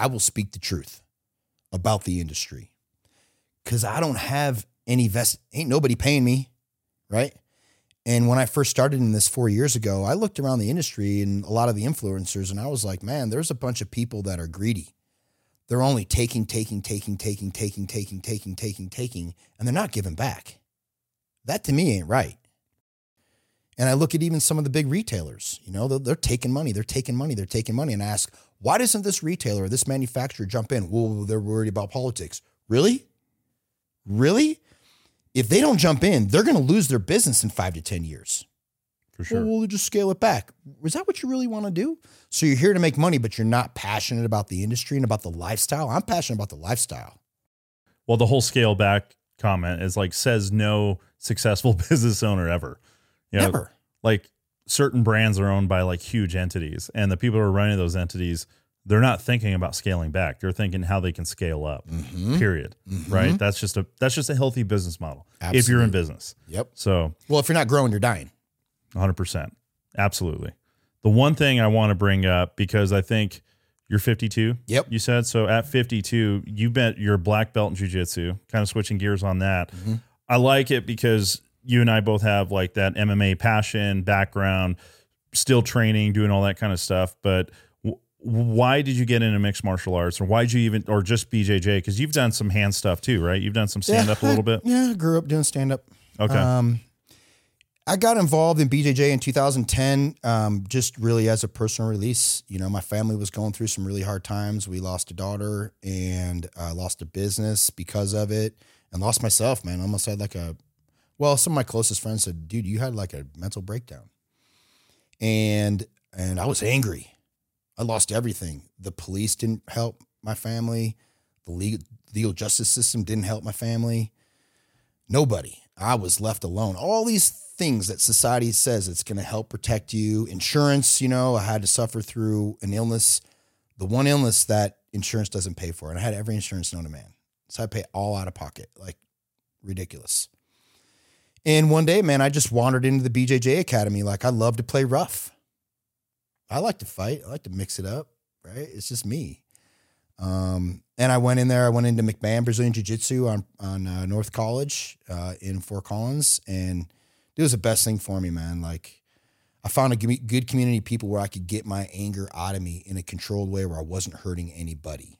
I will speak the truth about the industry because I don't have any vest, ain't nobody paying me, right? And when I first started in this four years ago, I looked around the industry and a lot of the influencers, and I was like, man, there's a bunch of people that are greedy. They're only taking, taking, taking, taking, taking, taking, taking, taking, taking, and they're not giving back. That to me ain't right. And I look at even some of the big retailers, you know, they're, they're taking money, they're taking money, they're taking money. And I ask, why doesn't this retailer or this manufacturer jump in? Well, they're worried about politics. Really? Really? if they don't jump in, they're going to lose their business in five to 10 years. For sure. Well, we'll just scale it back. Is that what you really want to do? So you're here to make money, but you're not passionate about the industry and about the lifestyle. I'm passionate about the lifestyle. Well, the whole scale back comment is like says no successful business owner ever. You know, Never. Like certain brands are owned by like huge entities, and the people who are running those entities, they're not thinking about scaling back. They're thinking how they can scale up. Mhm. Period. Mhm. Right. That's just a that's just a healthy business model if you're in business. Yep. So Well, if you're not growing, you're dying. 100%. Absolutely. The one thing I want to bring up because I think you're 52. Yep. You said so at 52, you bet you're black belt in jujitsu. Kind of switching gears on that. Mhm. I like it because you and I both have like that MMA passion background, still training, doing all that kind of stuff. But w- why did you get into mixed martial arts, or why did you even, or just BJJ? Because you've done some hand stuff too, right? You've done some stand up a little bit. Yeah, I grew up doing stand up. Okay. Um, I got involved in BJJ in 2010, um, just really as a personal release. You know, my family was going through some really hard times. We lost a daughter and uh, lost a business because of it, and lost myself. Man, almost had like a. Well, some of my closest friends said, "Dude, you had like a mental breakdown," and and I was angry. I lost everything. The police didn't help my family. The legal legal justice system didn't help my family. Nobody. I was left alone. All these things that society says it's going to help protect you. Insurance, you know, I had to suffer through an illness, the one illness that insurance doesn't pay for. And I had every insurance known to man. So I pay all out of pocket, like ridiculous. And one day, man, I just wandered into the BJJ Academy. Like, I love to play rough. I like to fight. I like to mix it up, right? It's just me. Um, and I went in there. I went into McMahon Brazilian Jiu Jitsu on on uh, North College uh, in Fort Collins, and it was the best thing for me, man. Like I found a good community of people where I could get my anger out of me in a controlled way, where I wasn't hurting anybody,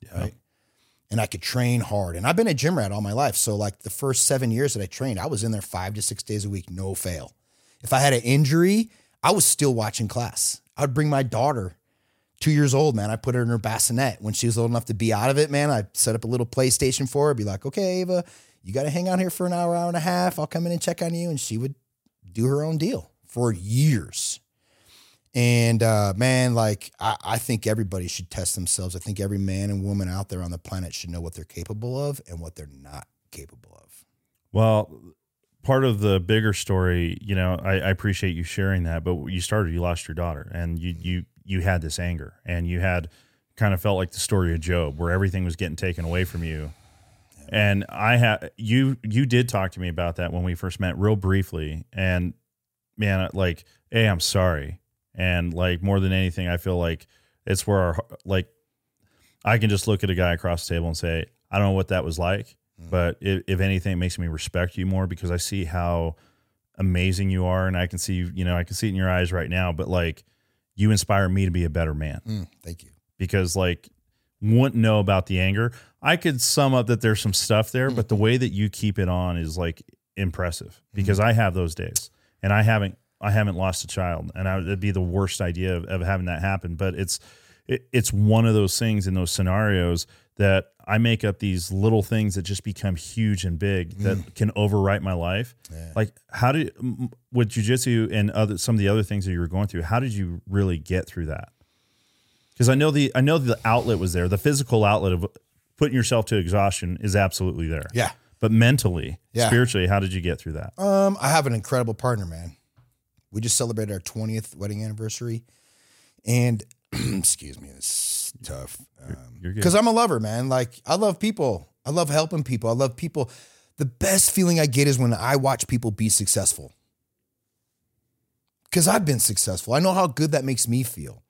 Yeah. right? And I could train hard. And I've been a gym rat all my life, so like the first seven years that I trained, I was in there five to six days a week, no fail. If I had an injury, I was still watching class. I would bring my daughter two years old, man. I put her in her bassinet when she was old enough to be out of it, man. I set up a little PlayStation for her. Be like, okay, Ava, you got to hang out here for an hour, hour and a half. I'll come in and check on you. And she would do her own deal for years. And uh, man, like, I, I think everybody should test themselves. I think every man and woman out there on the planet should know what they're capable of and what they're not capable of. Well, part of the bigger story, you know, I, I appreciate you sharing that. But you started, you lost your daughter, and you you you had this anger, and you had kind of felt like the story of Job, where everything was getting taken away from you. And I had you you did talk to me about that when we first met, real briefly. And man, like, hey, I'm sorry. And like more than anything, I feel like it's where our like I can just look at a guy across the table and say, I don't know what that was like, mm-hmm. but if, if anything, it makes me respect you more because I see how amazing you are, and I can see you know I can see it in your eyes right now. But like, you inspire me to be a better man Mm, thank you. because like wouldn't know about the anger. I could sum up that there's some stuff there, but the mm-hmm. way that you keep it on is like impressive because mm-hmm. I have those days and I haven't I haven't lost a child and I, it'd be the worst idea of, of having that happen. But it's it, it's one of those things in those scenarios that I make up these little things that just become huge and big that can overwrite my life. Yeah. Like how did with jujitsu and other some of the other things that you were going through, how did you really get through that? Because I know the I know the outlet was there. The physical outlet of putting yourself to exhaustion is absolutely there. Yeah. But mentally, Yeah. spiritually, how did you get through that? Um, I have an incredible partner, man. We just celebrated our 20th wedding anniversary. And excuse me, it's tough. Because I'm a lover, man. Like, I love people. I love helping people. I love people. The best feeling I get is when I watch people be successful. Because I've been successful. I know how good that makes me feel.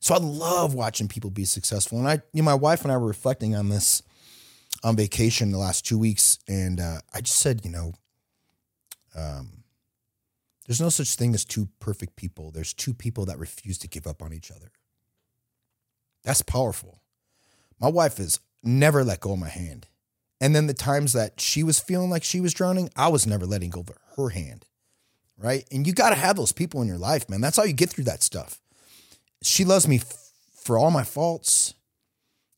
So I love watching people be successful. And I, you know, my wife and I were reflecting on this on vacation the last two weeks, and uh, I just said, you know, um, there's no such thing as two perfect people. There's two people that refuse to give up on each other. That's powerful. My wife has never let go of my hand. And then the times that she was feeling like she was drowning, I was never letting go of her hand. Right. And you got to have those people in your life, man. That's how you get through that stuff. She loves me f- for all my faults,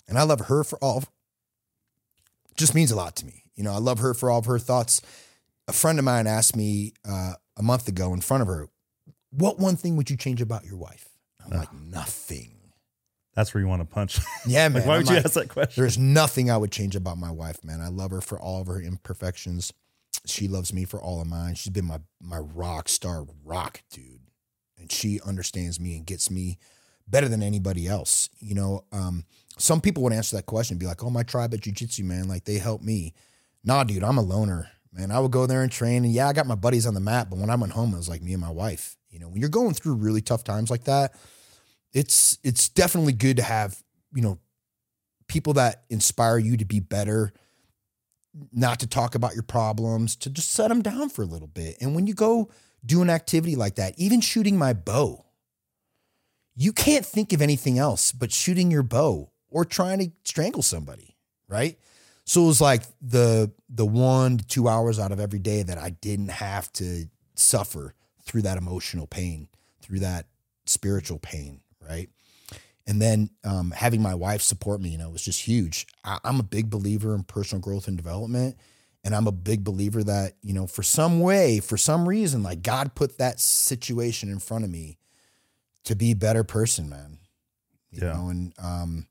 and I love her for all. Just means a lot to me. You know, I love her for all of her thoughts. A friend of mine asked me uh, a month ago in front of her, "What one thing would you change about your wife?" I'm like, "Nothing." That's where you want to punch. Yeah, man. like, why I'm would you like, ask that question? There's nothing I would change about my wife, man. I love her for all of her imperfections. She loves me for all of mine. She's been my my rock star rock, dude. And she understands me and gets me better than anybody else. You know, um, some people would answer that question and be like, Oh, my tribe at jujitsu, man, like they help me. Nah, dude, I'm a loner. Man, I would go there and train. And yeah, I got my buddies on the mat, but when I went home, it was like me and my wife. You know, when you're going through really tough times like that, it's it's definitely good to have, you know, people that inspire you to be better, not to talk about your problems, to just set them down for a little bit. And when you go do an activity like that, even shooting my bow, you can't think of anything else but shooting your bow or trying to strangle somebody, right? So it was like the the one to two hours out of every day that I didn't have to suffer through that emotional pain, through that spiritual pain, right? And then um, having my wife support me, you know, was just huge. I, I'm a big believer in personal growth and development. And I'm a big believer that, you know, for some way, for some reason, like God put that situation in front of me to be a better person, man. You Yeah. know, and um,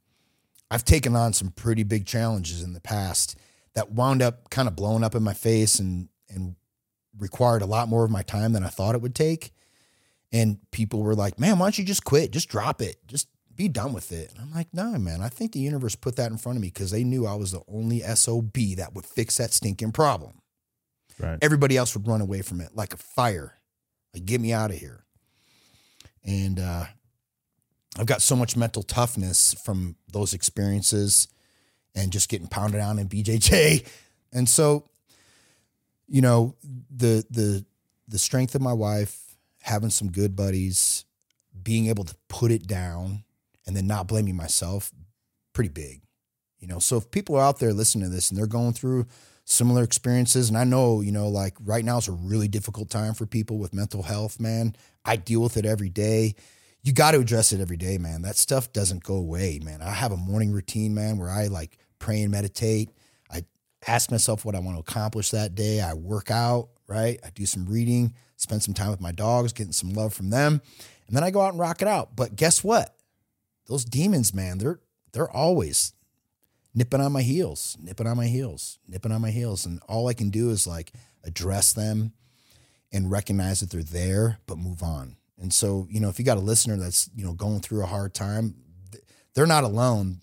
I've taken on some pretty big challenges in the past that wound up kind of blowing up in my face and and required a lot more of my time than I thought it would take. And people were like, man, why don't you just quit? Just drop it. Just be done with it. And I'm like, no, man, I think the universe put that in front of me because they knew I was the only SOB that would fix that stinking problem. Right. Everybody else would run away from it like a fire. Like, get me out of here. And uh, I've got so much mental toughness from those experiences and just getting pounded on in BJJ. And so, you know, the the the strength of my wife, having some good buddies, being able to put it down and then not blaming myself, pretty big. You know, so if people are out there listening to this and they're going through similar experiences, and I know, you know, like right now is a really difficult time for people with mental health, man. I deal with it every day. You got to address it every day, man. That stuff doesn't go away, man. I have a morning routine, man, where I like pray and meditate. I ask myself what I want to accomplish that day. I work out, right? I do some reading, spend some time with my dogs, getting some love from them. And then I go out and rock it out. But guess what? Those demons, man, they're they're always nipping on my heels, nipping on my heels, nipping on my heels. And all I can do is like address them and recognize that they're there, but move on. And so, you know, if you got a listener that's, you know, going through a hard time, they're not alone.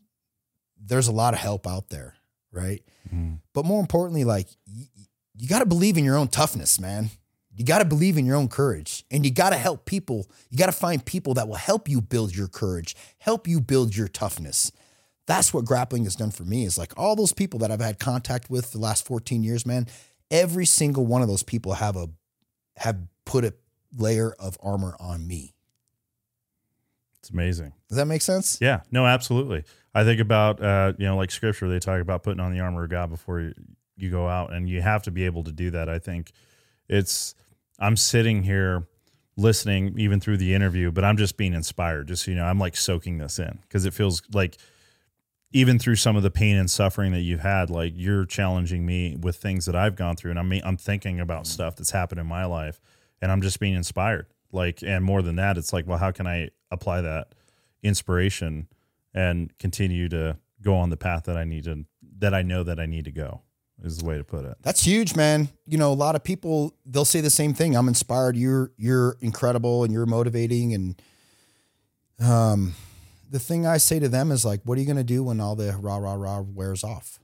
There's a lot of help out there, right? Mhm. But more importantly, like y- y- you got to believe in your own toughness, man. You got to believe in your own courage and you got to help people. You got to find people that will help you build your courage, help you build your toughness. That's what grappling has done for me is like all those people that I've had contact with the last 14 years, man, every single one of those people have a have put a layer of armor on me. It's amazing. Does that make sense? Yeah, no, absolutely. I think about uh, you know, like scripture, they talk about putting on the armor of God before you, you go out, and you have to be able to do that. I think it's. I'm sitting here listening even through the interview, but I'm just being inspired. Just so you know, I'm like soaking this in because it feels like even through some of the pain and suffering that you've had, like you're challenging me with things that I've gone through, and I'm I'm thinking about stuff that's happened in my life, and I'm just being inspired. Like, and more than that, it's like, well, how can I apply that inspiration and continue to go on the path that I need to, that I know that I need to go, is the way to put it. That's huge, man. You know, a lot of people they'll say the same thing. I'm inspired. You're you're incredible and you're motivating. And um, the thing I say to them is like, what are you going to do when all the rah rah rah wears off?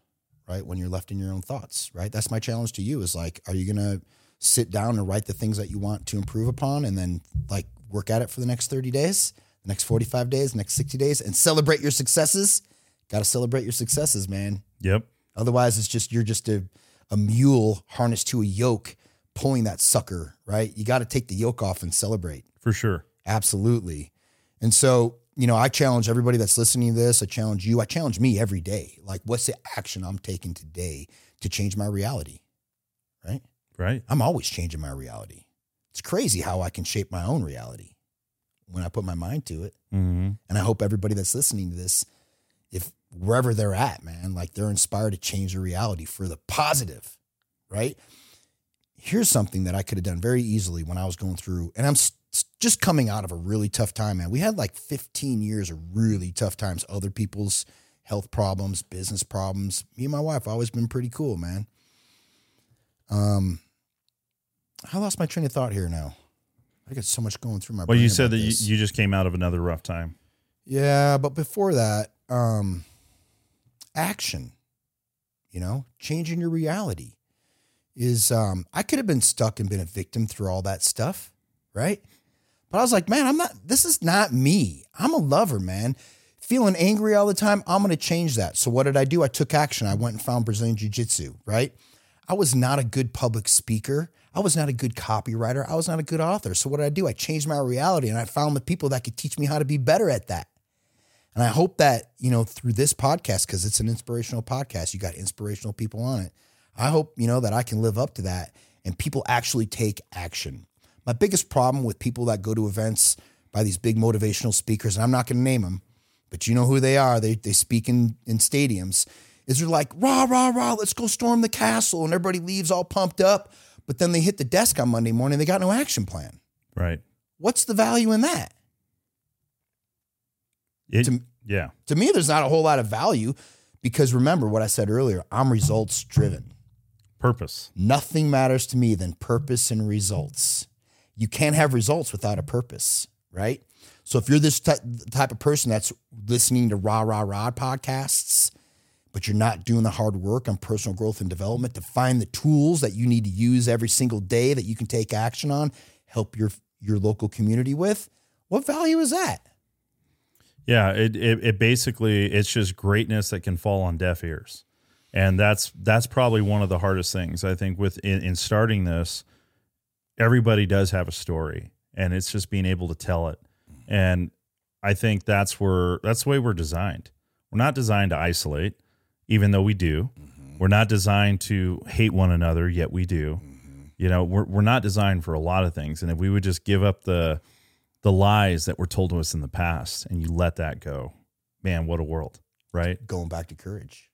Right when you're left in your own thoughts. Right. That's my challenge to you. Is like, are you going to sit down and write the things that you want to improve upon, and then like work at it for the next 30 days, the next 45 days, the next 60 days, and celebrate your successes? Got to celebrate your successes, man. Yep. Otherwise, it's just you're just a, a mule harnessed to a yoke pulling that sucker, right? You got to take the yoke off and celebrate. For sure. Absolutely. And so, you know, I challenge everybody that's listening to this. I challenge you. I challenge me every day. Like, what's the action I'm taking today to change my reality? Right? Right. I'm always changing my reality. It's crazy how I can shape my own reality when I put my mind to it. Mm-hmm. And I hope everybody that's listening to this, if wherever they're at, man. Like they're inspired to change their reality for the positive, right? Here's something that I could have done very easily when I was going through, and I'm just coming out of a really tough time, man. We had like 15 years of really tough times, other people's health problems, business problems. Me and my wife always been pretty cool, man. Um, I lost my train of thought here now. I got so much going through my. Well, you said that you, you just came out of another rough time. Yeah, but before that, um, action, you know, changing your reality is um I could have been stuck and been a victim through all that stuff, right? But I was like, man, I'm not this is not me. I'm a lover, man. Feeling angry all the time, I'm going to change that. So what did I do? I took action. I went and found Brazilian Jiu-Jitsu, right? I was not a good public speaker. I was not a good copywriter. I was not a good author. So what did I do? I changed my reality and I found the people that could teach me how to be better at that. And I hope that, you know, through this podcast, because it's an inspirational podcast, you got inspirational people on it. I hope, you know, that I can live up to that and people actually take action. My biggest problem with people that go to events by these big motivational speakers, and I'm not going to name them, but you know who they are. They, they speak in, in stadiums, is they're like, rah, rah, rah, let's go storm the castle. And everybody leaves all pumped up. But then they hit the desk on Monday morning, they got no action plan. Right. What's the value in that? It, To- yeah. to me, there's not a whole lot of value because remember what I said earlier I'm results driven. Purpose. Nothing matters to me than purpose and results. You can't have results without a purpose, right? So if you're this ty- type of person that's listening to rah, rah, rah podcasts, but you're not doing the hard work on personal growth and development to find the tools that you need to use every single day that you can take action on, help your your local community with, what value is that? Yeah, it, it it basically it's just greatness that can fall on deaf ears, and that's that's probably one of the hardest things I think with in, in starting this. Everybody does have a story, and it's just being able to tell it, and I think that's where that's the way we're designed. We're not designed to isolate, even though we do. Mm-hmm. We're not designed to hate one another, yet we do. Mm-hmm. You know, we're we're not designed for a lot of things, and if we would just give up the the lies that were told to us in the past and you let that go, man, what a world, right? going back to courage,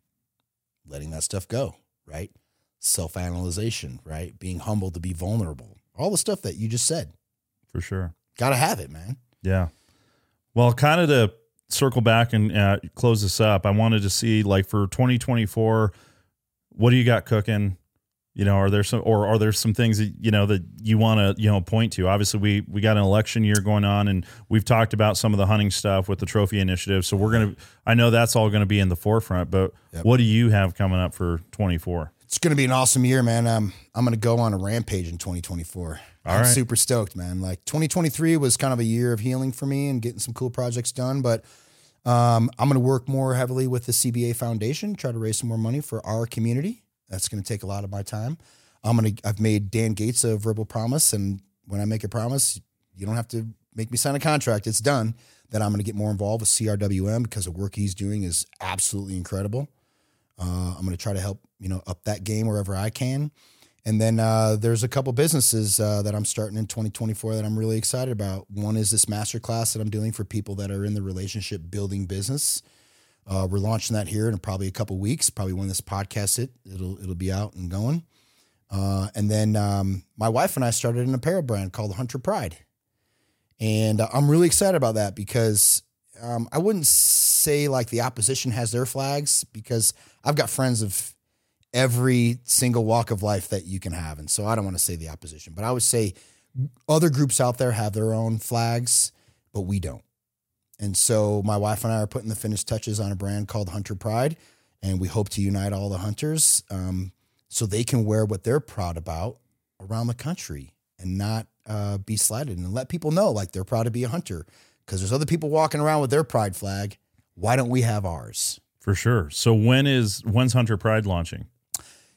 letting that stuff go, right? Self analyzation, right? Being humble to be vulnerable. All the stuff that you just said. For sure. Got to have it, man. Yeah. Well, kind of to circle back and uh, close this up, I wanted to see like for 2024, what do you got cooking? You know, are there some or are there some things that you know that you want to you know point to? Obviously, we we got an election year going on, and we've talked about some of the hunting stuff with the trophy initiative. So we're gonna, I know that's all gonna be in the forefront. But Yep. what do you have coming up for 24? It's going to be an awesome year, man. Um, I'm going to go on a rampage in 2024. All I'm right. super stoked, man. Like 2023 was kind of a year of healing for me and getting some cool projects done, but um, I'm going to work more heavily with the CBA Foundation, try to raise some more money for our community. That's going to take a lot of my time. I'm going to. I've made Dan Gates a verbal promise, and when I make a promise, you don't have to make me sign a contract. It's done. That I'm going to get more involved with CRWM because the work he's doing is absolutely incredible. Uh, I'm going to try to help you know up that game wherever I can. And then uh, there's a couple businesses uh, that I'm starting in 2024 that I'm really excited about. One is this master class that I'm doing for people that are in the relationship building business. Uh, we're launching that here in probably a couple weeks. Probably when this podcast it it'll it'll be out and going. Uh, and then um, my wife and I started an apparel brand called Hunter Pride, and uh, I'm really excited about that because um, I wouldn't say like the opposition has their flags because I've got friends of every single walk of life that you can have. And so I don't want to say the opposition, but I would say other groups out there have their own flags, but we don't. And so my wife and I are putting the finished touches on a brand called Hunter Pride, and we hope to unite all the hunters um, so they can wear what they're proud about around the country and not uh, be slighted and let people know like they're proud to be a hunter because there's other people walking around with their pride flag. Why don't we have ours? For sure. So when is when's Hunter Pride launching?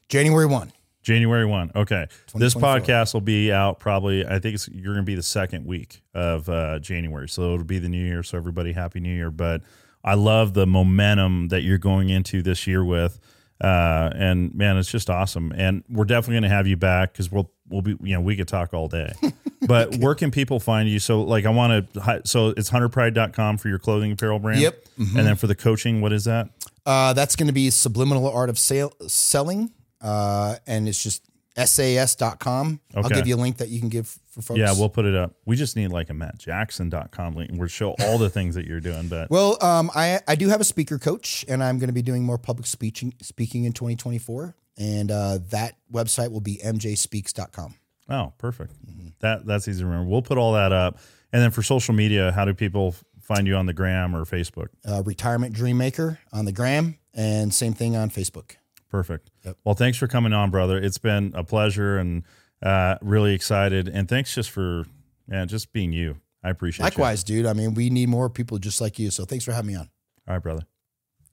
January 1. January 1. Okay. This podcast will be out probably, I think it's, you're going to be the second week of uh, January. So it'll be the new year. So everybody, happy new year. But I love the momentum that you're going into this year with. Uh, and man, it's just awesome. And we're definitely going to have you back because we'll, we'll be, you know, we could talk all day. but where can people find you? So, like, I want to, so it's hunterpride.com for your clothing apparel brand. Yep. Mhm. And then for the coaching, what is that? Uh, that's going to be Subliminal Art of Sale, Selling. Uh, and it's just sas.com. I'll give you a link that you can give for folks. Yeah, we'll put it up. We just need like a mattjackson.com link. We'll show all the things that you're doing. But Well, um, I I do have a speaker coach, and I'm going to be doing more public speaking speaking in 2024, and uh, that website will be mjspeaks.com. oh, perfect. Mm-hmm. That that's easy to remember. We'll put all that up. And then for social media, how do people find you on the gram or Facebook? Uh, Retirement Dream Maker on the gram, and same thing on Facebook. Perfect. Yep. Well, thanks for coming on, brother. It's been a pleasure and uh, really excited. And thanks just for yeah, just being you. I appreciate it. Likewise, dude. I mean, we need more people just like you. So thanks for having me on. All right, brother.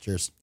Cheers.